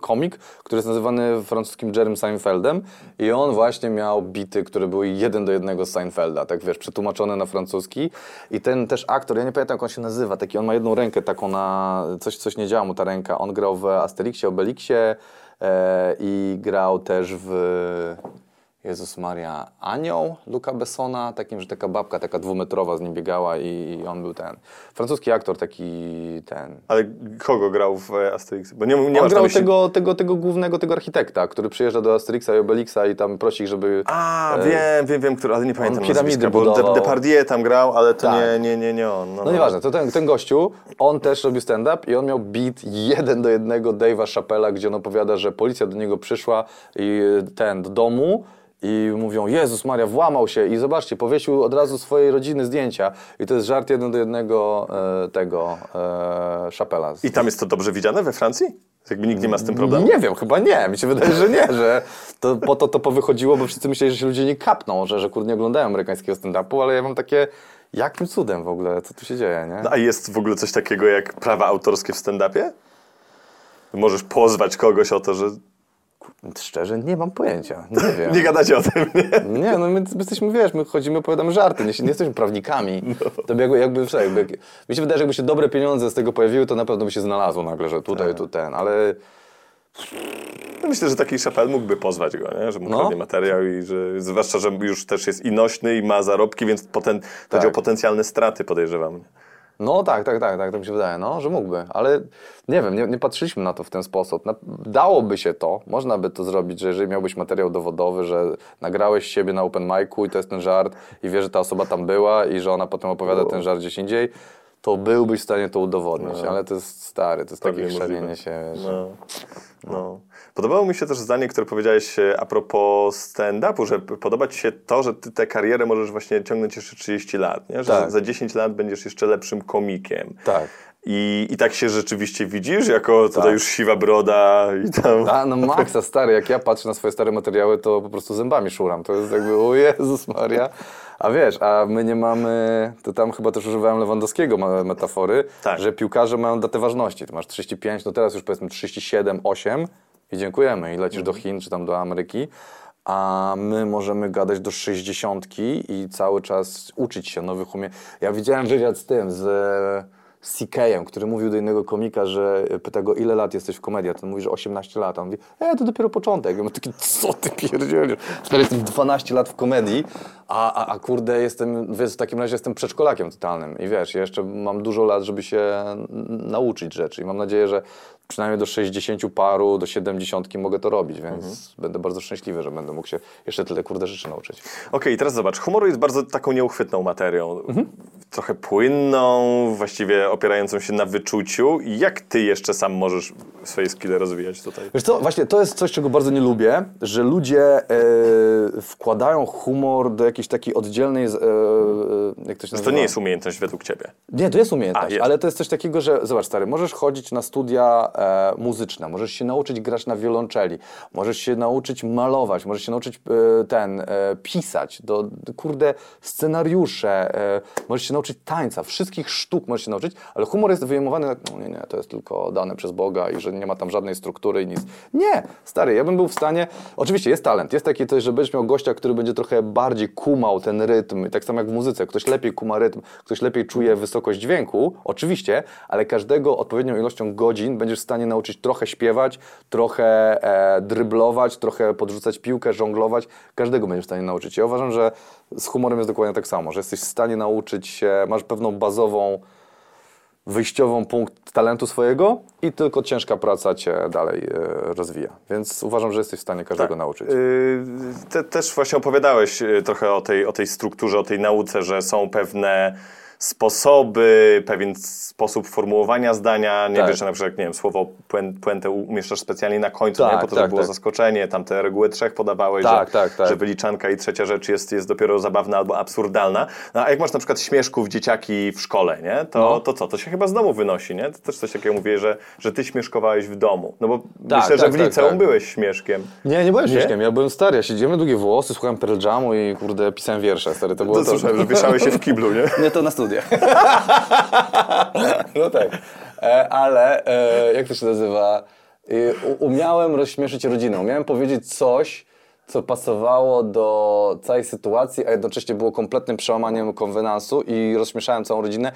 komik, który jest nazywany francuskim Jerem Seinfeldem i on właśnie miał bity, które były jeden do jednego z Seinfelda, tak wiesz, przetłumaczone na francuski i ten też aktor, ja nie pamiętam jak on się nazywa, taki on ma jedną rękę taką na, coś, coś nie działa mu ta ręka, on grał w Asterixie, Obelixie e, i grał też w... Jezus Maria, anioł Luca Bessona, takim, że taka babka taka dwumetrowa z nim biegała i, i on był ten. Francuski aktor taki ten. Ale kogo grał w e, Asterix? Bo nie, nie on grał myśli... tego, tego, tego głównego, tego architekta, który przyjeżdża do Asterixa i Obelixa i tam prosi ich, żeby... A, e, wiem, wiem, wiem, który, ale nie pamiętam piramidy bo budował. Depardieu tam grał, ale to Tak. nie, nie, nie, nie on. No, No nieważne, to ten, ten gościu, on też robił stand-up i on miał beat jeden do jednego Dave'a Chappella, gdzie on opowiada, że policja do niego przyszła i ten, do domu i mówią, Jezus Maria, włamał się i zobaczcie, powiesił od razu swojej rodziny zdjęcia i to jest żart jeden do jednego e, tego e. I tam jest to dobrze widziane we Francji? Jakby nikt nie ma z tym problemu? Nie wiem, chyba nie. Mi się wydaje, że nie, że to, po to to powychodziło, bo wszyscy myśleli, że się ludzie nie kapną, że, że kurde nie oglądają amerykańskiego stand-upu, ale ja mam takie, jakim cudem w ogóle, co tu się dzieje, nie? No, a jest w ogóle coś takiego jak prawa autorskie w stand-upie? Możesz pozwać kogoś o to, że Szczerze, nie mam pojęcia, nie wiem. nie gadacie o tym, nie? Nie, no my, my jesteśmy, wiesz, my chodzimy, opowiadamy żarty, nie, nie jesteśmy prawnikami. To by jakby, jakby, jakby, mi się wydaje, że jakby się dobre pieniądze z tego pojawiły, to na pewno by się znalazło nagle, że tutaj, tu ten, ale No Myślę, że taki Chappelle mógłby pozwać go, nie? że mu No. kradnie materiał i że zwłaszcza, że już też jest i nośny i ma zarobki, więc poten, chodzi o potencjalne straty podejrzewam. No tak, tak, tak, tak, tak mi się wydaje, no, że mógłby, ale nie wiem, nie, nie patrzyliśmy na to w ten sposób. Na, dałoby się to, można by to zrobić, że jeżeli miałbyś materiał dowodowy, że nagrałeś siebie na open micu i to jest ten żart i wiesz, że ta osoba tam była i że ona potem opowiada ten żart gdzieś indziej, to byłbyś w stanie to udowodnić, ale to jest stary, to jest Pewnie takie chrzanienie się, wiesz. No. No. Podobało mi się też zdanie, które powiedziałeś e, a propos stand-upu, że podoba ci się to, że ty tę karierę możesz właśnie ciągnąć jeszcze 30 lat, nie? że Tak. za, za 10 lat będziesz jeszcze lepszym komikiem. Tak. I, I tak się rzeczywiście widzisz, jako tutaj Tak. już siwa broda i tam... A no maksa, stary, jak ja patrzę na swoje stare materiały, to po prostu zębami szuram. To jest jakby, o Jezus Maria. A wiesz, a my nie mamy, to tam chyba też używałem Lewandowskiego metafory, Tak. że piłkarze mają datę ważności. Ty masz 35, no teraz już powiedzmy 37, 8 i dziękujemy. I lecisz do Chin czy tam do Ameryki. A my możemy gadać do 60 i cały czas uczyć się nowych umie. Ja widziałem wywiad z tym, z CK-em, który mówił do innego komika, że pyta go, ile lat jesteś w komedii, a ten mówi, że 18 lat. A on mówi, e, to dopiero początek. Ja mówię taki, co ty pierdzielisz? Stary, jestem 12 lat w komedii, a, a, a kurde, jestem, wiesz, w takim razie jestem przedszkolakiem totalnym. I wiesz, ja jeszcze mam dużo lat, żeby się nauczyć rzeczy. I mam nadzieję, że przynajmniej do 60 paru, do 70 mogę to robić, więc Mhm. będę bardzo szczęśliwy, że będę mógł się jeszcze tyle kurde rzeczy nauczyć. Okej, teraz zobacz, humor jest bardzo taką nieuchwytną materią. Mhm. Trochę płynną, właściwie opierającą się na wyczuciu. Jak ty jeszcze sam możesz swoje skille rozwijać tutaj? Wiesz co, właśnie to jest coś, czego bardzo nie lubię, że ludzie e, wkładają humor do jakiejś takiej oddzielnej, e, jak to się To nazywa? nie jest umiejętność według ciebie. Nie, to jest umiejętność, A, jest. ale to jest coś takiego, że zobacz stary, możesz chodzić na studia e, muzyczne, możesz się nauczyć grać na wiolonczeli, możesz się nauczyć malować, możesz się nauczyć e, ten, e, pisać, do, kurde, scenariusze, e, możesz się nauczyć tańca, wszystkich sztuk możesz się nauczyć, ale humor jest wyjmowany, jak, no nie, nie, to jest tylko dane przez Boga i że nie ma tam żadnej struktury i nic. Nie, stary, ja bym był w stanie, oczywiście jest talent, jest taki coś, że będziesz miał gościa, który będzie trochę bardziej kumał ten rytm, I tak samo jak w muzyce, ktoś lepiej kuma rytm, ktoś lepiej czuje wysokość dźwięku, oczywiście, ale każdego odpowiednią ilością godzin będziesz stanie nauczyć trochę śpiewać, trochę e, dryblować, trochę podrzucać piłkę, żonglować, każdego będziesz w stanie nauczyć. Ja uważam, że z humorem jest dokładnie tak samo, że jesteś w stanie nauczyć się, masz pewną bazową wyjściową punkt talentu swojego i tylko ciężka praca cię dalej e, rozwija. Więc uważam, że jesteś w stanie każdego nauczyć. Yy, te, też właśnie opowiadałeś yy, trochę o tej, o tej strukturze, o tej nauce, że są pewne sposoby, pewien sposób formułowania zdania. Nie Tak. wiesz, że na przykład, nie wiem, słowo puen- puentę umieszczasz specjalnie na końcu, Tak, nie? po to, tak, żeby było tak. zaskoczenie. Tam te reguły trzech podawałeś, Tak, że, tak, tak. że wyliczanka i trzecia rzecz jest, jest dopiero zabawna albo absurdalna. No, a jak masz na przykład śmieszków dzieciaki w szkole, nie? To, No. to co? To się chyba z domu wynosi, nie? To też coś takiego mówię, że, że ty śmieszkowałeś w domu. No bo Tak, myślę, że w liceum tak. byłeś śmieszkiem. Nie, nie byłem Nie? śmieszkiem, ja byłem stary, ja siedziałem długie włosy, słuchałem Pearl Jamu i kurde pisałem wiersze, stary, to było To to. słyszałem, że wieszałeś się w kiblu, nie? Nie, to na studiach. no tak. E, ale e, jak to się nazywa? Umiałem rozśmieszyć rodzinę. Umiałem powiedzieć coś, co pasowało do całej sytuacji, a jednocześnie było kompletnym przełamaniem konwenansu i rozśmieszałem całą rodzinę.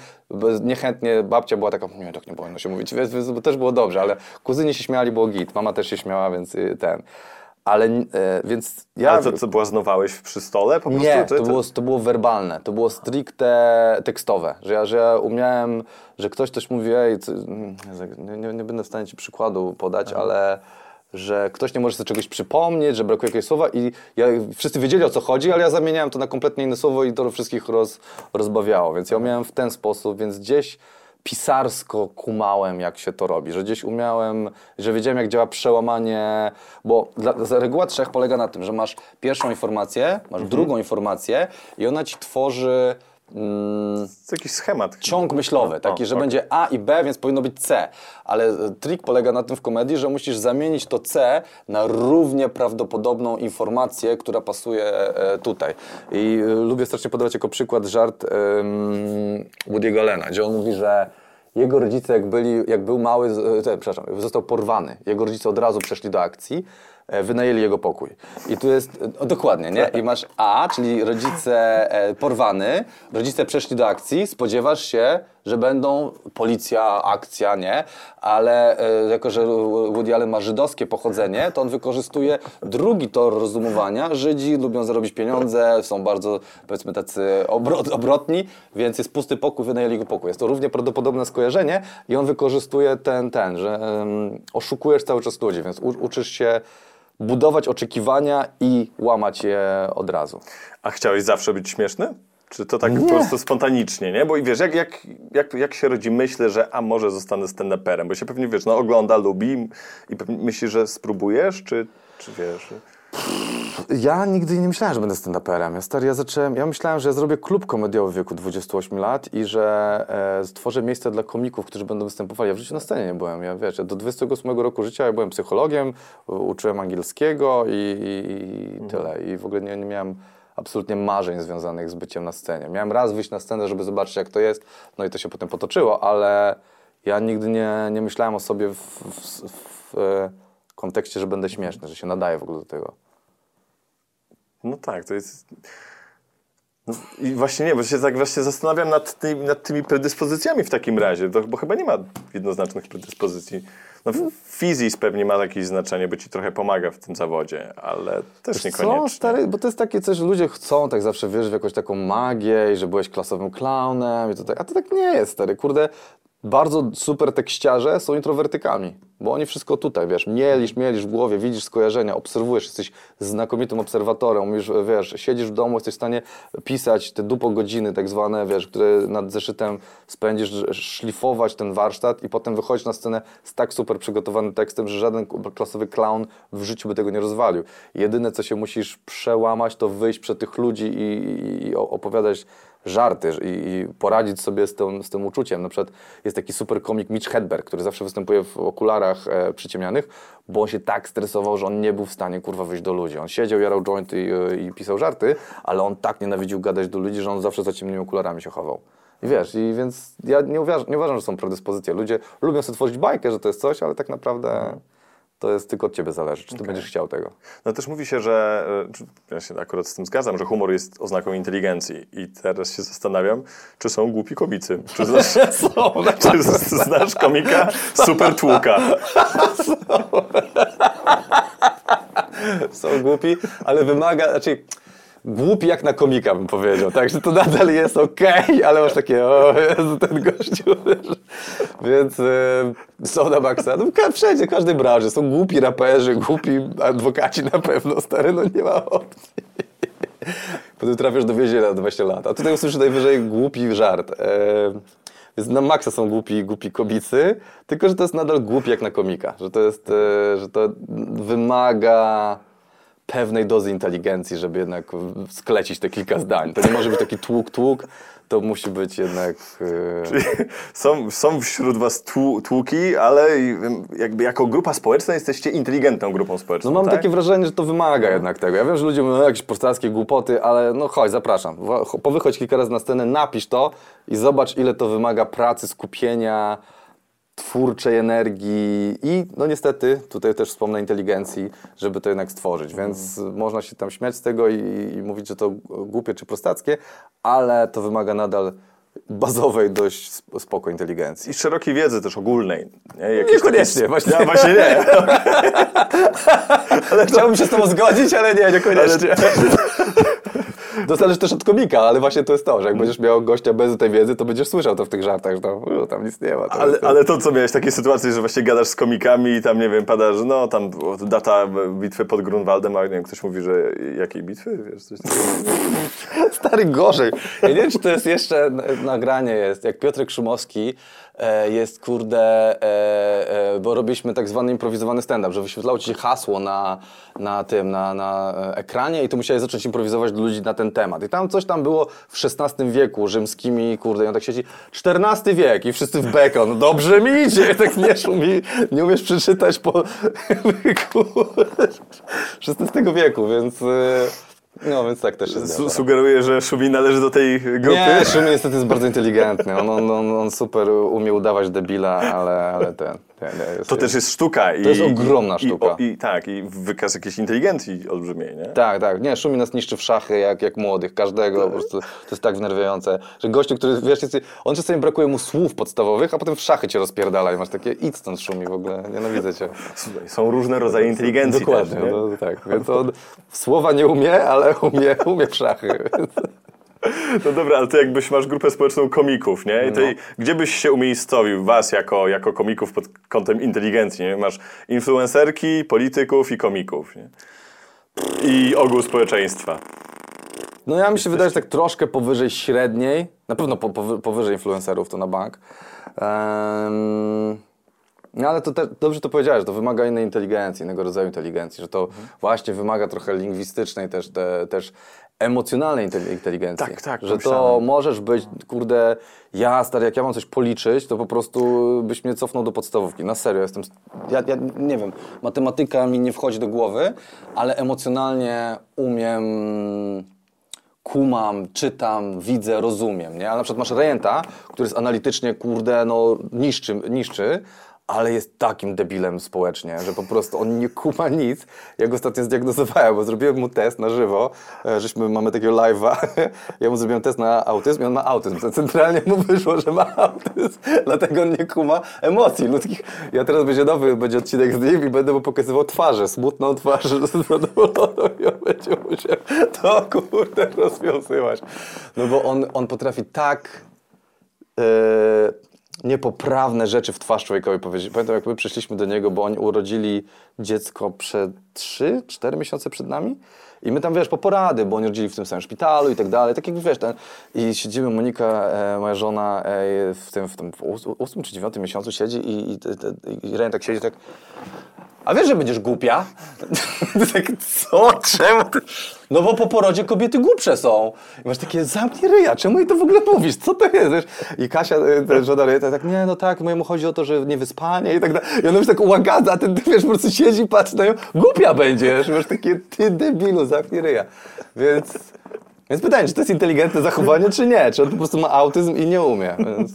Niechętnie babcia była taka, nie, tak nie powinno się mówić, więc, więc też było dobrze, ale kuzyni się śmiali, było git. Mama też się śmiała, więc y, ten. Ale, e, więc ja... Ale to co, błaznowałeś przy stole po prostu? Nie, to było, to było werbalne, to było stricte tekstowe, że ja, że ja umiałem, że ktoś coś mówi, ej, co, nie, nie, nie będę w stanie ci przykładu podać, ale że ktoś nie może sobie czegoś przypomnieć, że brakuje jakiegoś słowa i ja, wszyscy wiedzieli o co chodzi, ale ja zamieniałem to na kompletnie inne słowo i to wszystkich roz, rozbawiało, więc ja umiałem w ten sposób, więc gdzieś pisarsko kumałem, jak się to robi, że gdzieś umiałem, że wiedziałem, jak działa przełamanie, bo dla, reguła trzech polega na tym, że masz pierwszą informację, masz drugą informację i ona ci tworzy mm, To jakiś schemat. ciąg myślowy, taki, o, że okej. będzie A i B, więc powinno być C. Ale e, trik polega na tym w komedii, że musisz zamienić to C na równie prawdopodobną informację, która pasuje e, tutaj. I e, lubię strasznie podawać jako przykład żart em, Woody'ego Allena, gdzie on mówi, że jego rodzice, jak, byli, jak był mały, te, przepraszam, został porwany. Jego rodzice od razu przeszli do akcji, wynajęli jego pokój. I tu jest, e, o, dokładnie, nie? I masz A, czyli rodzice e, porwany, rodzice przeszli do akcji, spodziewasz się, że będą policja, akcja, nie? Ale e, jako, że Woody Allen ma żydowskie pochodzenie, to on wykorzystuje drugi tor rozumowania. Żydzi lubią zarobić pieniądze, są bardzo, powiedzmy, tacy obrot, obrotni, więc jest pusty pokój, wynajęli go pokój. Jest to równie prawdopodobne skojarzenie i on wykorzystuje ten, ten, że em, oszukujesz cały czas ludzi, więc u, uczysz się budować oczekiwania i łamać je od razu. A chciałeś zawsze być śmieszny? Czy to tak po prostu spontanicznie, nie? Bo i wiesz, jak, jak, jak, jak się rodzi myśl, że a może zostanę stand-uperem? Bo się pewnie, wiesz, no ogląda, lubi i myślisz, że spróbujesz, czy, czy wiesz... Ja nigdy nie myślałem, że będę stand-uperem. Ja, stary, ja zacząłem, ja myślałem, że ja zrobię klub komediowy w wieku 28 lat i że e, stworzę miejsce dla komików, którzy będą występowali. Ja w życiu na scenie nie byłem. Ja, wiesz, ja do 28 roku życia ja byłem psychologiem, uczyłem angielskiego i, i, i tyle. I w ogóle nie, nie miałem absolutnie marzeń związanych z byciem na scenie. Miałem raz wyjść na scenę, żeby zobaczyć, jak to jest, no i to się potem potoczyło, ale ja nigdy nie, nie myślałem o sobie w, w, w, w e, kontekście, że będę śmieszny, że się nadaję w ogóle do tego. No tak, to jest... No, I właśnie nie, bo się tak właśnie zastanawiam nad, ty, nad tymi predyspozycjami w takim razie, to, bo chyba nie ma jednoznacznych predyspozycji. No, fizis pewnie ma jakieś znaczenie, bo ci trochę pomaga w tym zawodzie, ale też Wiesz niekoniecznie. Co, stary, bo to jest takie coś, że ludzie chcą tak zawsze wierzyć w jakąś taką magię i że byłeś klasowym klaunem i to tak, a to tak nie jest, stary. Kurde, bardzo super tekściarze są introwertykami. Bo oni wszystko tutaj, wiesz, mielisz, mielisz w głowie, widzisz skojarzenia, obserwujesz, jesteś znakomitym obserwatorem, już, wiesz, siedzisz w domu, jesteś w stanie pisać te dupo godziny tak zwane, wiesz, które nad zeszytem spędzisz, szlifować ten warsztat i potem wychodzisz na scenę z tak super przygotowanym tekstem, że żaden klasowy clown w życiu by tego nie rozwalił. Jedyne, co się musisz przełamać, to wyjść przed tych ludzi i, i, i opowiadać żarty i, i, poradzić sobie z tym, z tym uczuciem. Na przykład jest taki super komik Mitch Hedberg, który zawsze występuje w okularach e, przyciemnianych, bo on się tak stresował, że on nie był w stanie kurwa wyjść do ludzi. On siedział, jarał joint i, e, i pisał żarty, ale on tak nienawidził gadać do ludzi, że on zawsze za ciemnymi okularami się chował. I wiesz, i więc ja nie uważam, nie uważam, że są predyspozycje. Ludzie lubią sobie tworzyć bajkę, że to jest coś, ale tak naprawdę to jest tylko od ciebie zależy, czy ty okay. będziesz chciał tego. No też mówi się, że e, ja się akurat z tym zgadzam, że humor jest oznaką inteligencji i teraz się zastanawiam, czy są głupi komicy. Czy znasz, są, czy znasz komika Super Tłuka? są. są głupi, ale wymaga, znaczy głupi jak na komika bym powiedział, także to nadal jest okej, ale masz takie, o Jezu, ten gościu, więc y, są na maksa, no wszędzie, w każdej branży, są głupi raperzy, głupi adwokaci na pewno, stary, no nie ma opcji. Potem trafiasz do więzienia na 20 lat, a tutaj usłyszysz najwyżej głupi żart. E, więc na maksa są głupi, głupi kobicy, tylko że to jest nadal głupi jak na komika, że to jest, e, że to wymaga pewnej dozy inteligencji, żeby jednak sklecić te kilka zdań. To nie może być taki tłuk, tłuk, to musi być jednak... Yy... Czyli są, są wśród was tłuki, ale jakby jako grupa społeczna jesteście inteligentną grupą społeczną, No mam tak? takie wrażenie, że to wymaga jednak tego. Ja wiem, że ludzie mówią jakieś prostackie głupoty, ale no chodź, zapraszam. Powychodź kilka razy na scenę, napisz to i zobacz, ile to wymaga pracy, skupienia, twórczej energii i no niestety, tutaj też wspomnę inteligencji, żeby to jednak stworzyć, mhm. więc można się tam śmiać z tego i, i, mówić, że to głupie czy prostackie, ale to wymaga nadal bazowej dość spoko inteligencji. I szerokiej wiedzy też ogólnej. Nie? Niekoniecznie, takie... właśnie. Ja, właśnie nie. ale Chciałbym się z tobą zgodzić, ale nie, niekoniecznie. Ale... To zależy też od komika, ale właśnie to jest to, że jak będziesz miał gościa bez tej wiedzy, to będziesz słyszał to w tych żartach, że tam, tam nic nie ma. To ale, ale to co, miałeś takie sytuacje, że właśnie gadasz z komikami i tam, nie wiem, pada, że no tam data bitwy pod Grunwaldem, a nie wiem, ktoś mówi, że jakiej bitwy? Wiesz, coś Stary, gorzej. Ja nie wiem, czy to jest jeszcze nagranie jest, jak Piotrek Szumowski E, jest kurde, e, e, bo robiliśmy tak zwany improwizowany stand-up, że wyświetlało ci się hasło na, na tym, na, na ekranie i tu musiałeś zacząć improwizować do ludzi na ten temat. I tam coś tam było w XVI wieku, rzymskimi, kurde, i on tak siedzi, XIV wiek i wszyscy w bekon, dobrze mi idzie, tak nie szumi, nie umiesz przeczytać po XVI wieku, więc... No, więc tak też jest. Su sugeruje, że Szumi należy do tej grupy? Nie, Szumi niestety jest bardzo inteligentny. On, on, on, on super umie udawać debila, ale, ale ten... jest, to też jest sztuka. To jest ogromna sztuka. I, i, tak, i wykaz jakiejś inteligencji olbrzymiej, nie? Tak, tak. Nie, Szumi nas niszczy w szachy jak, jak młodych, każdego. Po prostu to jest tak wnerwiające, że gościu, który, wiesz, jest, on czasami brakuje mu słów podstawowych, a potem w szachy cię rozpierdala i masz takie, idź stąd Szumi w ogóle, nienawidzę cię. Są różne rodzaje inteligencji Dokładnie, też, no, tak. Więc on słowa nie umie, ale umie, umie w szachy. No dobra, ale ty jakbyś masz grupę społeczną komików, nie? I no. Gdzie byś się umiejscowił, was jako, jako komików pod kątem inteligencji, nie? Masz influencerki, polityków i komików, nie? I ogół społeczeństwa. No ja mi się wydaje, że tak troszkę powyżej średniej, na pewno po, powyżej influencerów to na bank. Um, no ale to te, dobrze to powiedziałeś, to wymaga innej inteligencji, innego rodzaju inteligencji, że to mhm. właśnie wymaga trochę lingwistycznej też, te, też emocjonalnej inteligencji. Tak, tak. Że to możesz być, kurde, ja stary, jak ja mam coś policzyć, to po prostu byś mnie cofnął do podstawówki. Na serio, jestem, ja, ja nie wiem, matematyka mi nie wchodzi do głowy, ale emocjonalnie umiem kumam, czytam, widzę, rozumiem, nie? Ale na przykład masz rejenta, który jest analitycznie, kurde, no niszczy, niszczy ale jest takim debilem społecznie, że po prostu on nie kuma nic. Ja go ostatnio zdiagnozowałem, bo zrobiłem mu test na żywo, e, żeśmy mamy takiego live'a. Ja mu zrobiłem test na autyzm i on ma autyzm. Centralnie mu wyszło, że ma autyzm, dlatego on nie kuma emocji ludzkich. Ja teraz będzie nowy, będzie odcinek z nim i będę mu pokazywał twarze, smutną twarz, zadowoloną i on będzie musiał to kurde rozwiązywać. No bo on, on potrafi tak... Yy, niepoprawne rzeczy w twarz człowiekowi powiedzieć. Pamiętam, jak my przyszliśmy do niego, bo oni urodzili dziecko przed 3-4 miesiące przed nami. I my tam, wiesz, po porady, bo oni rodzili w tym samym szpitalu i tak dalej. Tak jak wiesz, ten, i siedzimy, Monika, e, moja żona, e, w tym, w tym w ós- ósmym czy dziewiątym miesiącu siedzi i, i, te- i Ren tak siedzi, tak. A wiesz, że będziesz głupia? tak, co? Czemu? No bo po porodzie kobiety głupsze są. I masz takie, zamknij ryja, czemu jej to w ogóle mówisz? Co to jest? I Kasia, y, ta żona ryja, tak, nie, no tak, mojemu chodzi o to, że nie wyspanie i tak dalej. I ona już tak łagada, a ten, wiesz, po prostu siedzi, patrzy na nią, głupia będziesz. Masz takie, ty debilu, zamknij ryja. Więc... Więc pytanie, czy to jest inteligentne zachowanie, czy nie? Czy on po prostu ma autyzm i nie umie? Więc...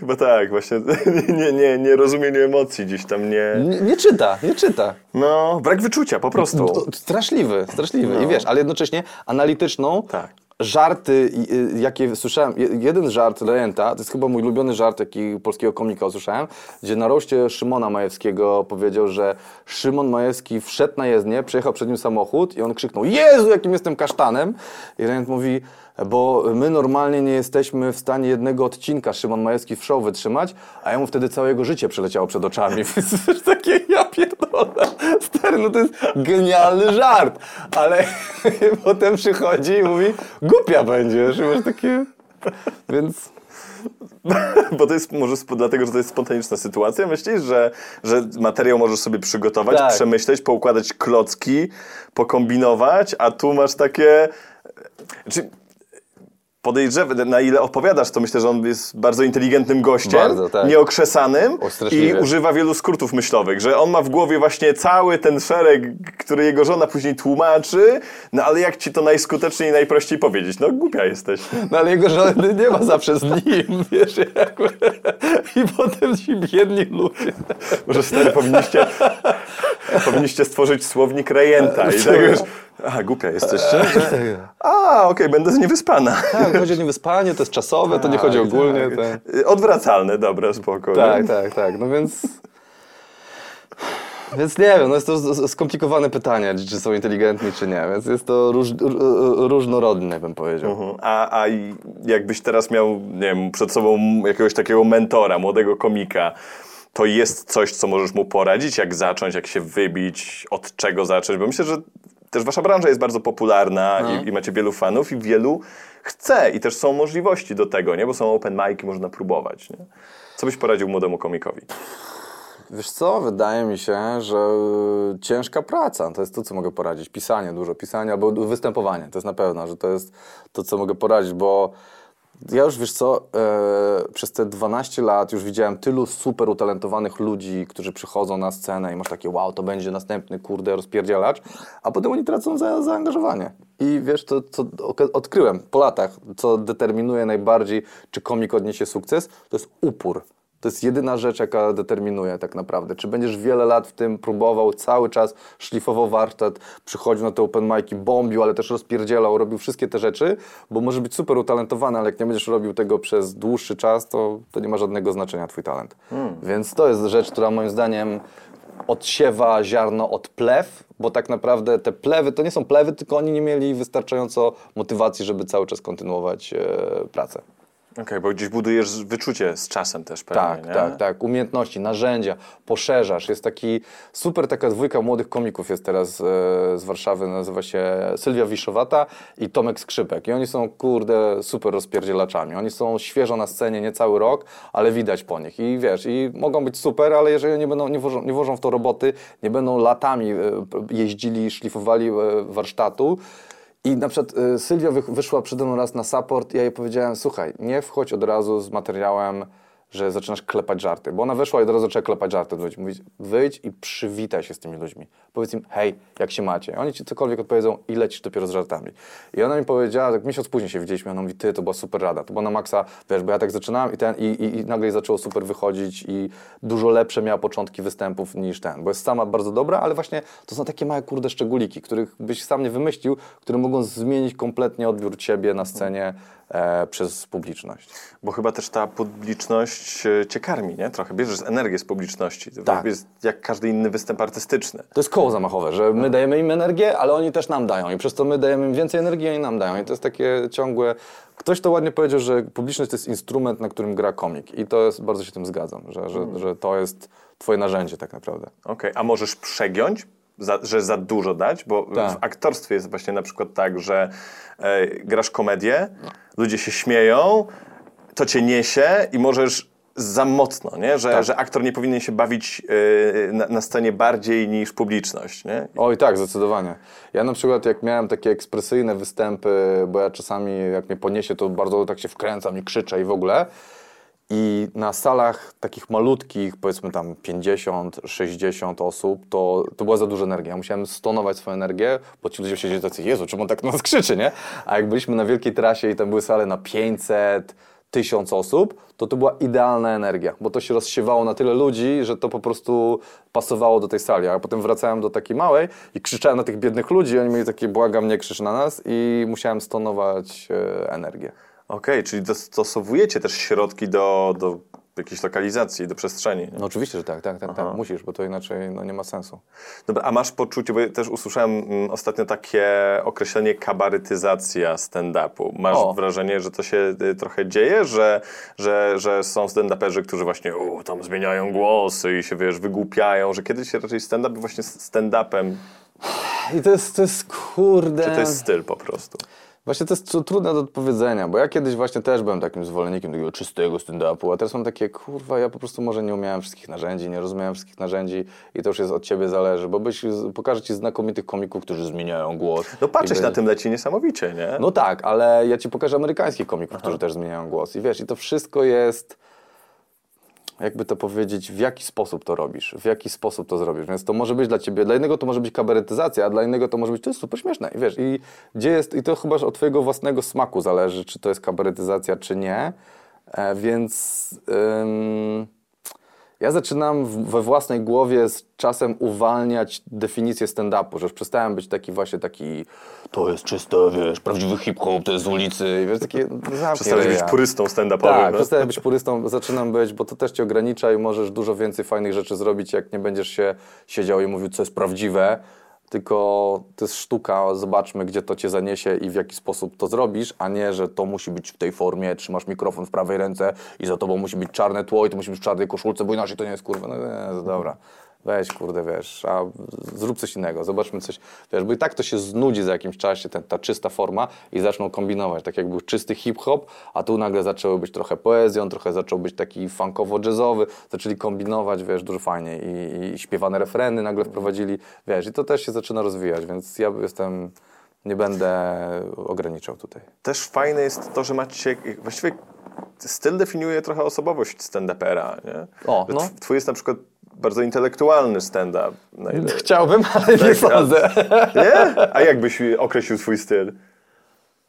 Chyba tak, właśnie nie, nie, nie rozumienie emocji gdzieś tam nie... Nie, nie czyta, nie czyta. No, brak wyczucia po prostu. Straszliwy, straszliwy. I wiesz, ale jednocześnie analityczną. Tak. Żarty, jakie słyszałem, je- jeden żart Rejenta, to jest chyba mój ulubiony żart, jaki polskiego komika usłyszałem, gdzie na roście Szymona Majewskiego powiedział, że Szymon Majewski wszedł na jezdnię, przejechał przed nim samochód i on krzyknął, Jezu, jakim jestem kasztanem! I Rejent mówi, bo my normalnie nie jesteśmy w stanie jednego odcinka Szymon Majewski w show wytrzymać, a jemu wtedy całe jego życie przeleciało przed oczami. Takie, ja pierdolę, stary, no to jest genialny żart, ale potem przychodzi i mówi, głupia będziesz, i masz takie, więc... Bo to jest może dlatego, że to jest spontaniczna sytuacja. Myślisz, że, że materiał możesz sobie przygotować, Tak. przemyśleć, poukładać klocki, pokombinować, a tu masz takie... Czy podejrzewam, na ile opowiadasz, to myślę, że on jest bardzo inteligentnym gościem, Bardzo, tak. nieokrzesanym i używa wielu skrótów myślowych, że on ma w głowie właśnie cały ten szereg, który jego żona później tłumaczy, no ale jak ci to najskuteczniej i najprościej powiedzieć? No głupia jesteś. No ale jego żony nie ma zawsze z nim, wiesz, jakby. I potem ci biedni ludzie. Może stary, powinniście, powinniście stworzyć słownik rejenta. I tak już, aha, głupia jesteście? Że, a, okej, będę niewyspana. Tak, chodzi o niewyspanie, to jest czasowe, to nie chodzi Tak, ogólnie. tak. Tak, Odwracalne, dobra, spoko. tak, nie? tak, tak, no więc... Więc nie wiem, no jest to skomplikowane pytanie, czy są inteligentni, czy nie, więc jest to róż, różnorodne, bym powiedział. Mhm. A, a jakbyś teraz miał, nie wiem, przed sobą jakiegoś takiego mentora, młodego komika, to jest coś, co możesz mu poradzić, jak zacząć, jak się wybić, od czego zacząć, bo myślę, że też wasza branża jest bardzo popularna i, i macie wielu fanów i wielu chce i też są możliwości do tego, nie? Bo są open mic'i, można próbować, nie? Co byś poradził młodemu komikowi? Wiesz co, wydaje mi się, że ciężka praca, to jest to, co mogę poradzić. Pisanie, dużo pisania albo występowanie, to jest na pewno, że to jest to, co mogę poradzić, bo ja już, wiesz co, e, przez te 12 lat już widziałem tylu super utalentowanych ludzi, którzy przychodzą na scenę i masz takie, wow, to będzie następny, kurde, rozpierdzielacz, a potem oni tracą za, zaangażowanie. I wiesz, to, oka- odkryłem po latach, co determinuje najbardziej, czy komik odniesie sukces, to jest upór. To jest jedyna rzecz, jaka determinuje tak naprawdę. Czy będziesz wiele lat w tym próbował, cały czas szlifował warsztat, przychodził na te open mic'i, bombił, ale też rozpierdzielał, robił wszystkie te rzeczy, bo możesz być super utalentowany, ale jak nie będziesz robił tego przez dłuższy czas, to, to nie ma żadnego znaczenia twój talent. Więc to jest rzecz, która moim zdaniem odsiewa ziarno od plew, bo tak naprawdę te plewy to nie są plewy, tylko oni nie mieli wystarczająco motywacji, żeby cały czas kontynuować e, pracę. Okej, bo gdzieś budujesz wyczucie z czasem też pewnie, Tak, nie? tak, tak. Umiejętności, narzędzia, poszerzasz. Jest taki super taka dwójka młodych komików jest teraz e, z Warszawy, nazywa się Sylwia Wiszowata i Tomek Skrzypek. I oni są, kurde, super rozpierdzielaczami. Oni są świeżo na scenie, nie cały rok, ale widać po nich. I wiesz, i mogą być super, ale jeżeli nie, będą, nie, włożą, nie włożą w to roboty, nie będą latami e, jeździli, szlifowali e, warsztatu, i na przykład y, Sylwia wy, wyszła przede mną raz na support ja jej powiedziałem, słuchaj, nie wchodź od razu z materiałem, że zaczynasz klepać żarty. Bo ona weszła i od razu zaczęła klepać żarty. Mówić, wyjdź i przywitaj się z tymi ludźmi. Powiedz im, hej, jak się macie? Oni ci cokolwiek odpowiedzą i lecisz dopiero z żartami. I ona mi powiedziała, tak miesiąc później się widzieliśmy, ona mówi, ty, to była super rada. To była na maksa, wiesz, bo ja tak zaczynałem i, ten, i, i, i nagle zaczęło super wychodzić i dużo lepsze miała początki występów niż ten. Bo jest sama bardzo dobra, ale właśnie to są takie małe, kurde, szczególiki, których byś sam nie wymyślił, które mogą zmienić kompletnie odbiór ciebie na scenie przez publiczność. Bo chyba też ta publiczność e, cię karmi, nie? Trochę bierzesz energię z publiczności. To Tak. jest jak każdy inny występ artystyczny. To jest koło zamachowe, że my dajemy im energię, ale oni też nam dają i przez to my dajemy im więcej energii, oni nam dają i to jest takie ciągłe... Ktoś to ładnie powiedział, że publiczność to jest instrument, na którym gra komik i to jest, bardzo się tym zgadzam, że, że, że to jest twoje narzędzie tak naprawdę. Okej, a możesz przegiąć, za, że za dużo dać? Bo Tak. w aktorstwie jest właśnie na przykład tak, że e, grasz komedię, ludzie się śmieją, to cię niesie i możesz za mocno, nie? Że, Tak. że aktor nie powinien się bawić e, na, na scenie bardziej niż publiczność. Nie? Oj tak, zdecydowanie. Ja na przykład jak miałem takie ekspresyjne występy, bo ja czasami jak mnie poniesie, to bardzo tak się wkręcam i krzyczę i w ogóle. I na salach takich malutkich, powiedzmy tam 50, 60 osób, to, to była za duża energia. Ja musiałem stonować swoją energię, bo ci ludzie siedzieli tacy, Jezu, czemu on tak na nas krzyczy, nie? A jak byliśmy na wielkiej trasie i tam były sale na 500, 1000 osób, to to była idealna energia, bo to się rozsiewało na tyle ludzi, że to po prostu pasowało do tej sali. A potem wracałem do takiej małej i krzyczałem na tych biednych ludzi, oni mieli takie, błagam, nie krzycz na nas i musiałem stonować e, energię. Okej, czyli dostosowujecie też środki do, do jakiejś lokalizacji, do przestrzeni. Nie? No oczywiście, że tak, tak, tak, tak. musisz, bo to inaczej no, nie ma sensu. Dobra, a masz poczucie, bo ja też usłyszałem mm, ostatnio takie określenie kabaretyzacja stand-upu. Masz O. wrażenie, że to się y, trochę dzieje, że, że, że są stand-uperzy, którzy właśnie u, tam zmieniają głosy i się, wiesz, wygłupiają, że kiedyś raczej stand-up był właśnie stand-upem, I to jest, to jest kurde... czy to jest styl po prostu? Właśnie to jest tru- trudne do odpowiedzenia, bo ja kiedyś właśnie też byłem takim zwolennikiem takiego czystego stand-upu, a teraz mam takie, kurwa, ja po prostu może nie umiałem wszystkich narzędzi, nie rozumiałem wszystkich narzędzi i to już jest od ciebie zależy, bo byś, pokażę ci znakomitych komików, którzy zmieniają głos. No patrzeć na tym leci niesamowicie, nie? No tak, ale ja ci pokażę amerykańskich komików, którzy też zmieniają głos i wiesz, i to wszystko jest jakby to powiedzieć, w jaki sposób to robisz, w jaki sposób to zrobisz. Więc to może być dla ciebie, dla innego to może być kabaretyzacja, a dla innego to może być, to jest super śmieszne. I wiesz, i gdzie jest, i to chyba od twojego własnego smaku zależy, czy to jest kabaretyzacja, czy nie. E, więc ja zaczynam we własnej głowie z czasem uwalniać definicję stand-upu, że już przestałem być taki właśnie taki, to jest czyste, wiesz, prawdziwy hip-hop, to jest z ulicy, wiesz, takie, zamknij Przestałeś być purystą stand-upowym. Tak, no? przestałem być purystą, zaczynam być, bo to też cię ogranicza i możesz dużo więcej fajnych rzeczy zrobić, jak nie będziesz się siedział i mówił, co jest prawdziwe, tylko to jest sztuka, zobaczmy, gdzie to cię zaniesie i w jaki sposób to zrobisz, a nie, że to musi być w tej formie, trzymasz mikrofon w prawej ręce i za tobą musi być czarne tło i to musi być w czarnej koszulce, bo inaczej to nie jest kurwa, no nie, dobra. Weź, kurde, wiesz, a zrób coś innego, zobaczmy coś, wiesz, bo i tak to się znudzi za jakimś czasie, ten, ta czysta forma i zaczną kombinować, tak jak był czysty hip-hop, a tu nagle zaczęło być trochę poezją, trochę zaczął być taki funkowo-jazzowy, zaczęli kombinować, wiesz, dużo fajniej i, i śpiewane refreny nagle wprowadzili, wiesz, i to też się zaczyna rozwijać, więc ja jestem, nie będę ograniczał tutaj. Też fajne jest to, że macie, właściwie styl definiuje trochę osobowość stand-upera, nie? O, no. tw- Twój jest na przykład bardzo intelektualny stand-up. Chciałbym, ale nie sądzę. Nie? A jak byś określił swój styl?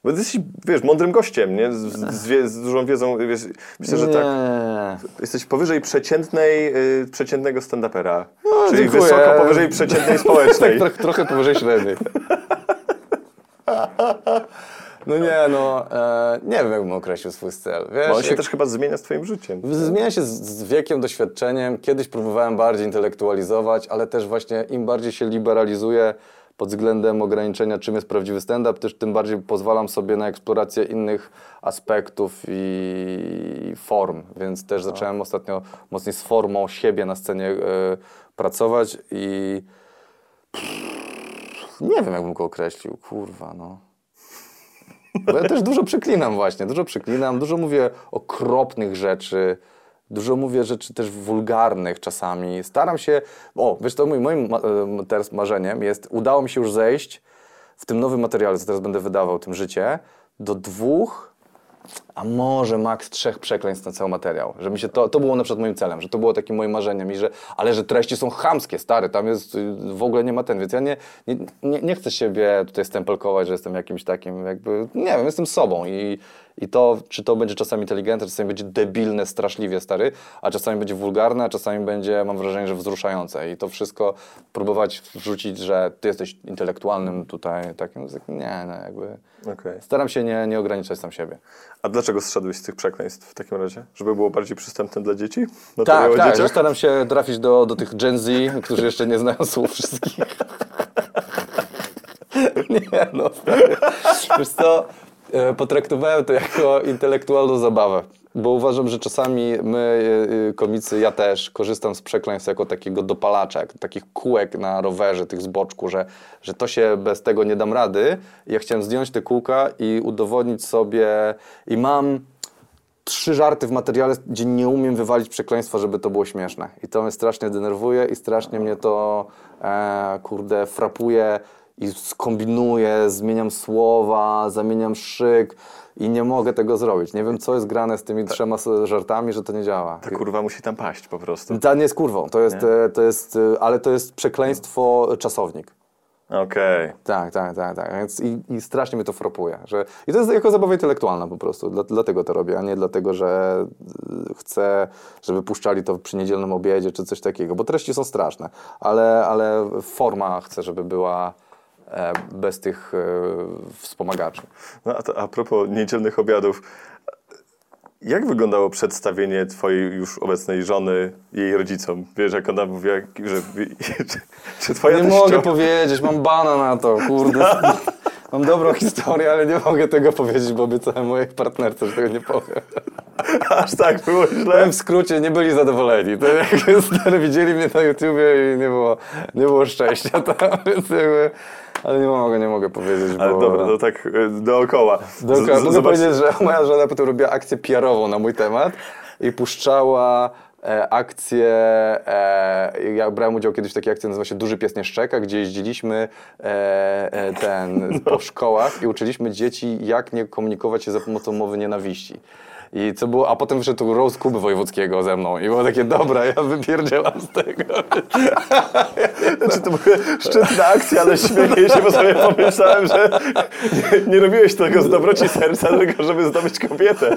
Bo jesteś, wiesz, mądrym gościem, nie? Z, z, z dużą wiedzą, wiesz, myślę, że tak. Nie. Jesteś powyżej przeciętnej, y, przeciętnego stand-upera. Czyli No, dziękuję. wysoko powyżej przeciętnej społecznej. Tak, trochę, trochę powyżej średniej. No nie, no, e, nie wiem, jakbym określił swój styl. Wiesz, Bo on się jak- też chyba zmienia z twoim życiem. Zmienia się z, z wiekiem, doświadczeniem. Kiedyś próbowałem bardziej intelektualizować, ale też właśnie im bardziej się liberalizuje pod względem ograniczenia, czym jest prawdziwy stand-up, też tym bardziej pozwalam sobie na eksplorację innych aspektów i form. Więc też zacząłem ostatnio mocniej z formą siebie na scenie e, pracować i nie wiem, jakbym go określił. Kurwa, no. Bo ja też dużo przeklinam właśnie, dużo przeklinam, dużo mówię okropnych rzeczy, dużo mówię rzeczy też wulgarnych czasami. Staram się, o, wiesz to moim, moim em, teraz marzeniem jest, udało mi się już zejść w tym nowym materiale, co teraz będę wydawał, tym życie, do dwóch, a może maks trzech przekleństw na cały materiał. Że mi się to, to było na przykład moim celem, że to było takim moim marzeniem i że, ale że treści są chamskie, stary, tam jest, y, w ogóle nie ma ten, więc ja nie, nie, nie, nie chcę siebie tutaj stempelkować, że jestem jakimś takim jakby, nie wiem, jestem sobą i, I to, czy to będzie czasami inteligentne, czasami będzie debilne, straszliwie stary, a czasami będzie wulgarne, a czasami będzie, mam wrażenie, że wzruszające. I to wszystko próbować wrzucić, że ty jesteś intelektualnym tutaj takim, nie, no jakby... Okej. Staram się nie, nie ograniczać sam siebie. A dlaczego zszedłeś z tych przekleństw w takim razie? Żeby było bardziej przystępne dla dzieci? No Tak, tak, że staram się trafić do, do tych Gen Z, którzy jeszcze nie znają słów wszystkich. nie, no stary. Wiesz co, potraktowałem to jako intelektualną zabawę. Bo uważam, że czasami my, e, e, komicy, ja też, korzystam z przekleństw jako takiego dopalacza, jak takich kółek na rowerze, tych z że, że to się bez tego nie dam rady. Ja chciałem zdjąć te kółka i udowodnić sobie, i mam trzy żarty w materiale, gdzie nie umiem wywalić przekleństwa, żeby to było śmieszne. I to mnie strasznie denerwuje i strasznie mnie to, e, kurde, frapuje i skombinuję, zmieniam słowa, zamieniam szyk i nie mogę tego zrobić. Nie wiem, co jest grane z tymi trzema s- żartami, że to nie działa. Ta kurwa musi tam paść po prostu. Ta nie jest kurwą, to jest, e, to jest, e, ale to jest przekleństwo czasownik. Okej. Tak, tak, tak, tak. Więc i, I strasznie mnie to frapuje. Że, I to jest jako zabawa intelektualna po prostu. Dla, dlatego to robię, a nie dlatego, że chcę, żeby puszczali to przy niedzielnym obiedzie czy coś takiego. Bo treści są straszne, ale, ale forma chcę, żeby była e, bez tych e, wspomagaczy. No a, to, a propos niedzielnych obiadów, jak wyglądało przedstawienie twojej już obecnej żony jej rodzicom? Wiesz, jak ona mówiła, że, że, że twoja Nie teściowa- mogę powiedzieć, mam bana na to, kurde. Mam dobrą historię, ale nie mogę tego powiedzieć, bo obiecałem mojej partnerce, że tego nie powiem. Aż tak było źle? Powiem w skrócie, nie byli zadowoleni. To jak stary widzieli mnie na YouTubie i nie było, nie było szczęścia tam, więc jakby, ale nie mogę, nie mogę powiedzieć, bo... Ale dobra, no tak e, dookoła. Dookoła. Z- Mogę powiedzieć, że moja żona potem robiła akcję PR-ową na mój temat i puszczała e, akcję, e, ja brałem udział kiedyś w takiej akcji, nazywa się Duży Pies nie szczeka, gdzie jeździliśmy e, e, ten, po szkołach i uczyliśmy dzieci, jak nie komunikować się za pomocą mowy nienawiści. I co było, a potem wyszedł Rose Kuby Wojewódzkiego ze mną i było takie, dobra, ja wypierdzielam z tego. Znaczy, to była szczytna akcja, ale śmieję się, bo sobie pomyślałem, że nie, nie robiłeś tego z dobroci serca, tylko żeby zdobyć kobietę.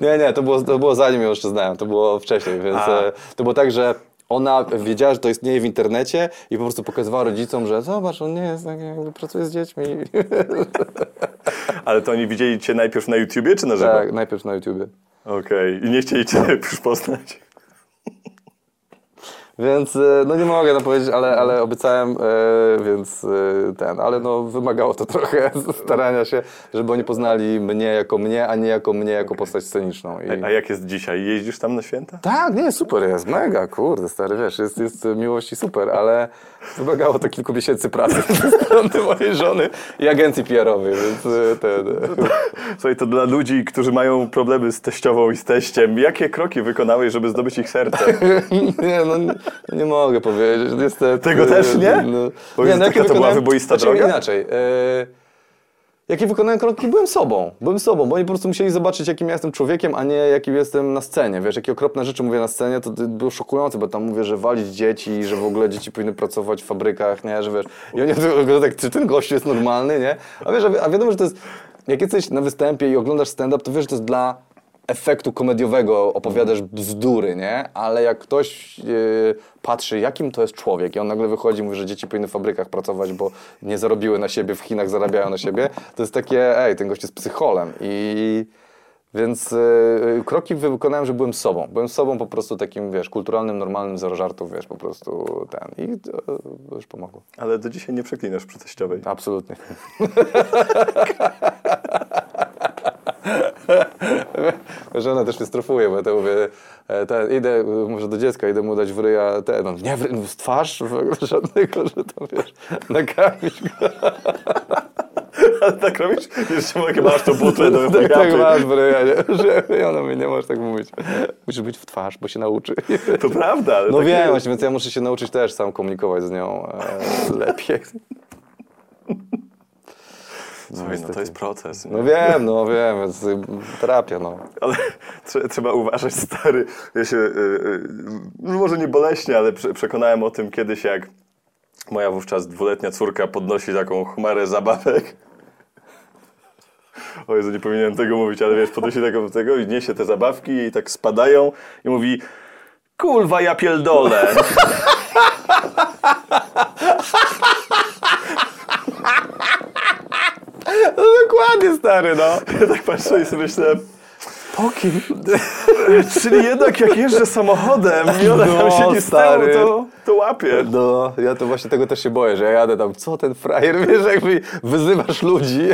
Nie, nie, to było, to było zanim ją jeszcze znałem, to było wcześniej, więc A. e, to było tak, że ona wiedziała, że to istnieje w internecie i po prostu pokazywała rodzicom, że zobacz, on nie jest, tak jakby pracuje z dziećmi. Ale to oni widzieli cię najpierw na YouTubie, czy na żywo? tak, najpierw na YouTubie. Okej. I nie chcieli cię już poznać. Więc e, no nie mogę no powiedzieć, ale, ale obiecałem, e, więc e, ten, ale no wymagało to trochę starania się, żeby oni poznali mnie jako mnie, a nie jako mnie jako postać sceniczną. I... A jak jest dzisiaj? Jeździsz tam na święta? Tak, nie, super jest, mega, kurde, stary, wiesz, jest, jest miłości super, ale wymagało to kilku miesięcy pracy ze strony mojej żony i agencji PR-owej, więc ten... Słuchaj, to dla ludzi, którzy mają problemy z teściową i z teściem, jakie kroki wykonałeś, żeby zdobyć ich serce? Nie, no no nie mogę powiedzieć, niestety. Tego też nie? No, Powiedz, no, taka jakie to była wyboista znaczy, droga? inaczej. E, jakie wykonałem kroki? Byłem sobą. Byłem sobą, bo oni po prostu musieli zobaczyć, jakim ja jestem człowiekiem, a nie jakim jestem na scenie. Wiesz, jakie okropne rzeczy mówię na scenie, to było szokujące, bo tam mówię, że walić dzieci, że w ogóle dzieci powinny pracować w fabrykach, nie, że wiesz. I oni tylko tak, czy ten gościu jest normalny, nie? A wiesz, a wi- a wiadomo, że to jest, jak jesteś na występie i oglądasz stand-up, to wiesz, że to jest dla efektu komediowego opowiadasz bzdury, nie? Ale jak ktoś yy, patrzy, jakim to jest człowiek i on nagle wychodzi i mówi, że dzieci powinny w fabrykach pracować, bo nie zarobiły na siebie, w Chinach zarabiają na siebie, to jest takie, ej, ten gość jest psycholem i... Więc yy, kroki wykonałem, że byłem sobą. Byłem sobą po prostu takim, wiesz, kulturalnym, normalnym, zero żartów, wiesz, po prostu ten. I to, to już pomogło. Ale do dzisiaj nie przeklinasz przy teściowej. Absolutnie. Żona też mnie strofuje, bo ja to mówię, te, idę, może do dziecka, idę mu dać w ryja, te, no, nie w, ry- w twarz, w żadnego, że to wiesz, nakarmić go. Ale tak robisz? Jeszcze mogę, masz to butlę do Tak, tak masz w ryja, nie? że i ona mi nie możesz tak mówić. Musisz być w twarz, bo się nauczy. To prawda, ale No tak wiem, jest. więc ja muszę się nauczyć też sam komunikować z nią e, lepiej. Słuchaj, no to jest proces. No wiem, no wiem, więc y, terapia, no. Ale trze- trzeba uważać, stary. Ja się, y, y, no może nie boleśnie, ale prze, przekonałem o tym kiedyś, jak moja wówczas dwuletnia córka podnosi taką chmarę zabawek. O Jezu, nie powinienem tego mówić, ale wiesz, podnosi tego, tego i niesie te zabawki i tak spadają i mówi Kulwa, ja pierdolę. No dokładnie, stary, no. Ja tak patrzę i sobie myślę, Po kim? czyli jednak jak jeżdżę samochodem i ona tam No, siedzi z stary. tyłu, to, to łapie. No, ja to właśnie tego też się boję, że ja jadę tam, co ten frajer, wiesz, jakby wyzywasz ludzi.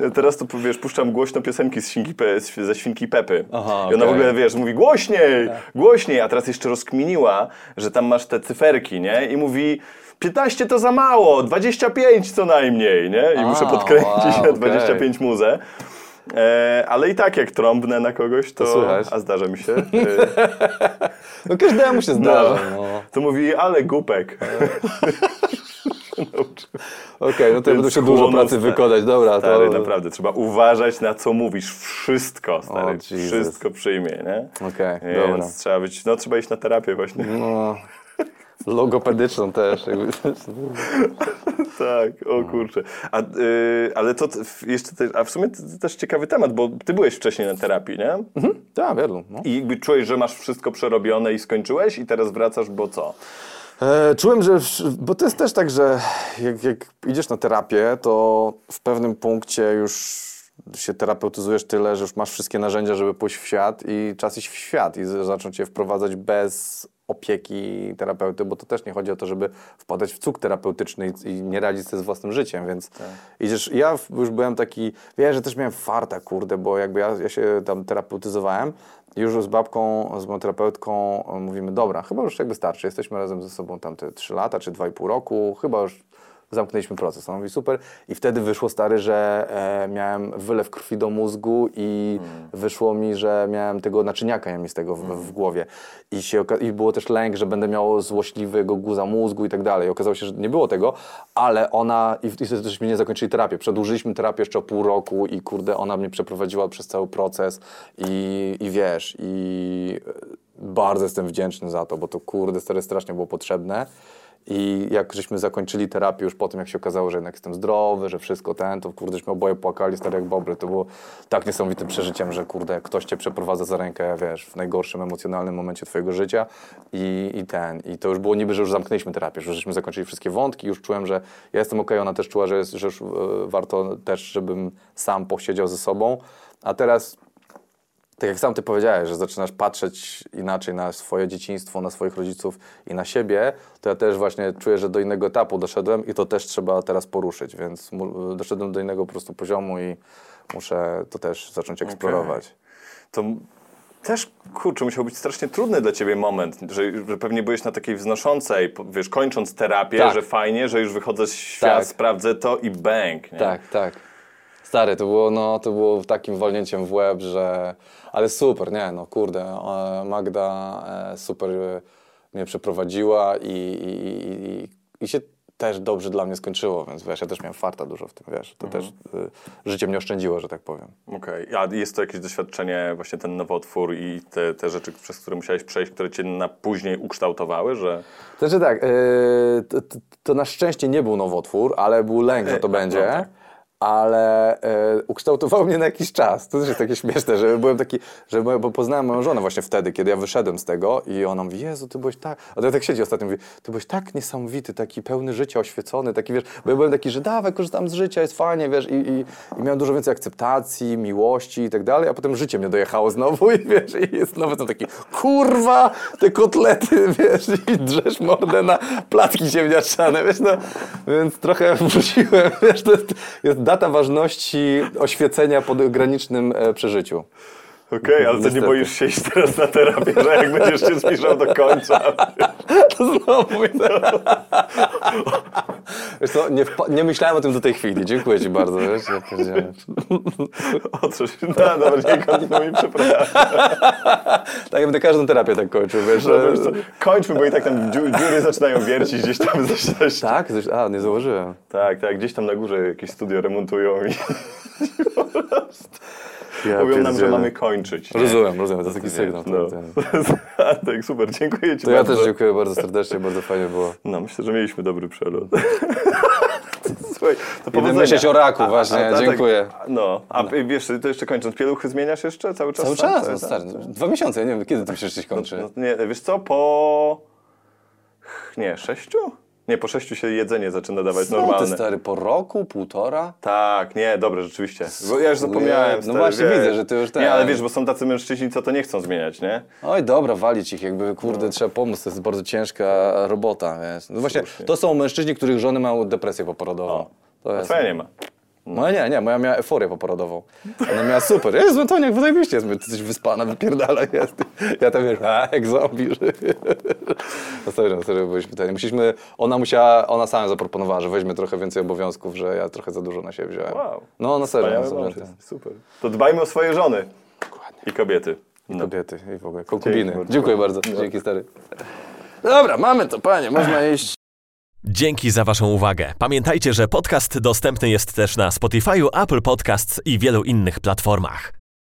Ja Teraz to wiesz, puszczam głośno piosenki z świnki, Pe- z- ze świnki Pepy. Aha, I ona w okej. ogóle wiesz, mówi głośniej, głośniej, a teraz jeszcze rozkminiła, że tam masz te cyferki, nie? I mówi 15 to za mało, 25 co najmniej, nie? I A, muszę podkręcić wow, na okej. 25 muzę. E, ale i tak jak trąbnę na kogoś, to, To a zdarza mi się, e, No każdemu się zdarza, no. to mówi, ale głupek. Okej, no to ja będę się dużo pracy stary. wykonać, dobra, Stary, to... naprawdę, trzeba uważać na co mówisz. Wszystko, stary, wszystko przyjmie, nie? Okej, Więc dobra. trzeba być, no trzeba iść na terapię właśnie. No, logopedyczną też. Tak, o kurczę. A, y, ale to jeszcze, a w sumie to też ciekawy temat, bo ty byłeś wcześniej na terapii, nie? Tak, wielu. No. I jakby czułeś, że masz wszystko przerobione i skończyłeś i teraz wracasz, bo co? E, czułem, że. Bo to jest też tak, że jak, jak idziesz na terapię, to w pewnym punkcie już się terapeutyzujesz tyle, że już masz wszystkie narzędzia, żeby pójść w świat i czas iść w świat i zacząć cię wprowadzać bez opieki terapeuty, bo to też nie chodzi o to, żeby wpadać w cuk terapeutyczny i, i nie radzić sobie z własnym życiem, więc idziesz, ja już byłem taki, wiesz, że też miałem farta, kurde, bo jakby ja, ja się tam terapeutyzowałem i już z babką, z moją terapeutką e, mówimy, dobra, chyba już jakby starczy, jesteśmy razem ze sobą tam te 3 lata czy 2,5 roku, chyba już zamknęliśmy proces. On mówi super. I wtedy wyszło stary, że e, miałem wylew krwi do mózgu i wyszło mi, że miałem tego naczyniaka jamistego w, w głowie. I, się, I było też lęk, że będę miał złośliwego guza mózgu i tak dalej. Okazało się, że nie było tego, ale ona, i, i wtedy żeśmy nie zakończyli terapię. Przedłużyliśmy terapię jeszcze o pół roku i kurde, ona mnie przeprowadziła przez cały proces i, i wiesz, i e, bardzo jestem wdzięczny za to, bo to kurde, stary, strasznie było potrzebne. I jak żeśmy zakończyli terapię już po tym, jak się okazało, że jednak jestem zdrowy, że wszystko ten, to kurdeśmy oboje płakali, stary jak bobry. To było tak niesamowitym przeżyciem, że kurde, ktoś cię przeprowadza za rękę, wiesz, w najgorszym emocjonalnym momencie twojego życia i, i ten. I to już było niby, że już zamknęliśmy terapię, że żeśmy zakończyli wszystkie wątki, już czułem, że ja jestem okej, ona też czuła, że, jest, że już e, warto też, żebym sam posiedział ze sobą. A teraz tak jak sam ty powiedziałeś, że zaczynasz patrzeć inaczej na swoje dzieciństwo, na swoich rodziców i na siebie, to ja też właśnie czuję, że do innego etapu doszedłem i to też trzeba teraz poruszyć, więc doszedłem do innego po prostu poziomu i muszę to też zacząć eksplorować. To m- też, kurczę, musiał być strasznie trudny dla ciebie moment, że, że pewnie byłeś na takiej wznoszącej, wiesz, kończąc terapię, Tak. że fajnie, że już wychodzę z świat, Tak. sprawdzę to i bang, nie? Tak, tak. Stary, to było, no, to było takim walnięciem w łeb, że... Ale super, nie, no kurde, e, Magda e, super e, mnie przeprowadziła i, i, i, i, się też dobrze dla mnie skończyło, więc wiesz, ja też miałem farta dużo w tym, wiesz, to też y, życie mnie oszczędziło, że tak powiem. Okej, a jest to jakieś doświadczenie, właśnie ten nowotwór i te, te rzeczy, przez które musiałeś przejść, które cię na później ukształtowały, że... Znaczy tak, e, to, to, na szczęście nie był nowotwór, ale był lęk, że to no będzie. tak. Ale e, ukształtował mnie na jakiś czas. To też jest takie śmieszne, że byłem taki, że bo poznałem moją żonę właśnie wtedy, kiedy ja wyszedłem z tego i ona mówi, Jezu, ty byłeś tak... A to ja tak siedzi ostatnio mówi, ty byłeś tak niesamowity, taki pełny życia, oświecony, taki wiesz, bo ja byłem taki, że dawaj, korzystam z życia, jest fajnie, wiesz, i, i, i miałem dużo więcej akceptacji, miłości i tak dalej, a potem życie mnie dojechało znowu i wiesz, i jest znowu taki, kurwa, te kotlety, wiesz, i drzesz mordę na placki ziemniaczane, wiesz, no, więc trochę wróciłem, wiesz, to jest, jest data ważności oświecenia po granicznym e, przeżyciu. Okej, ale to nie Niestety. boisz się iść teraz na terapię, że jak będziesz się zbliżał do końca. To znowu Wiesz co, nie, nie myślałem o tym do tej chwili, dziękuję ci bardzo, wiesz, ja pierdzielę. O coś, no dobra, nie kontynuuj, przepraszam. Tak, ja będę każdą terapię tak kończył, wiesz. No, wiesz co, kończmy, bo i tak tam dziu- dziury zaczynają wiercić gdzieś tam. Coś, coś. Tak? Coś, a, nie założyłem. tak, tak, gdzieś tam na górze jakieś studio remontują i Ja mówią nam, że mamy kończyć. Rozumiem, rozumiem, to taki sygnał. No. tak, tak. tak, super, dziękuję Ci To ja bardzo. też dziękuję bardzo serdecznie, bardzo fajnie było. No, myślę, że mieliśmy dobry przelot. Słuchaj, to powodzenia. myśleć o raku A- a- właśnie, a tak- dziękuję. no, a wiesz, to jeszcze kończąc, pieluchy zmieniasz jeszcze cały czas? Cały czas, Cały no stary. Dwa miesiące, ja nie wiem, kiedy to przecież się kończy. No, nie, wiesz co, po... Nie, sześciu? Nie, po sześciu się jedzenie zaczyna dawać No ty normalne. stary, po roku, półtora? Tak, nie, dobre, rzeczywiście. Bo ja już zapomniałem. no stary, właśnie wiesz. widzę, że ty już ten- Nie, ale wiesz, bo są tacy mężczyźni, co to nie chcą zmieniać, nie? Oj, dobra, walić ich, jakby, kurde, No. trzeba pomóc, to jest bardzo ciężka robota, wiesz. No właśnie, to są mężczyźni, których żony mają depresję poporodową. To A jest... twoja nie ma. Moja nie, nie, moja miała euforię poporodową. Ona miała super. Jezu, Antoniak, zajebiście jest, jesteś wyspana, wypierdala jest. Ja tam wiesz, a, jak zombie. No serio, no serio byłeś pytanie. Musieliśmy, ona musiała, ona sama zaproponowała, że weźmie trochę więcej obowiązków, że ja trochę za dużo na siebie wziąłem. Wow. No, na serio, na Wspaniały serio. jest, super. To dbajmy o swoje żony. I kobiety. No. Kobiety i w ogóle, konkubiny. Dziękuję bardzo, dzięki stary. Dobra, mamy to, panie, można iść. Dzięki za Waszą uwagę. Pamiętajcie, że podcast dostępny jest też na Spotify, Apple Podcasts i wielu innych platformach.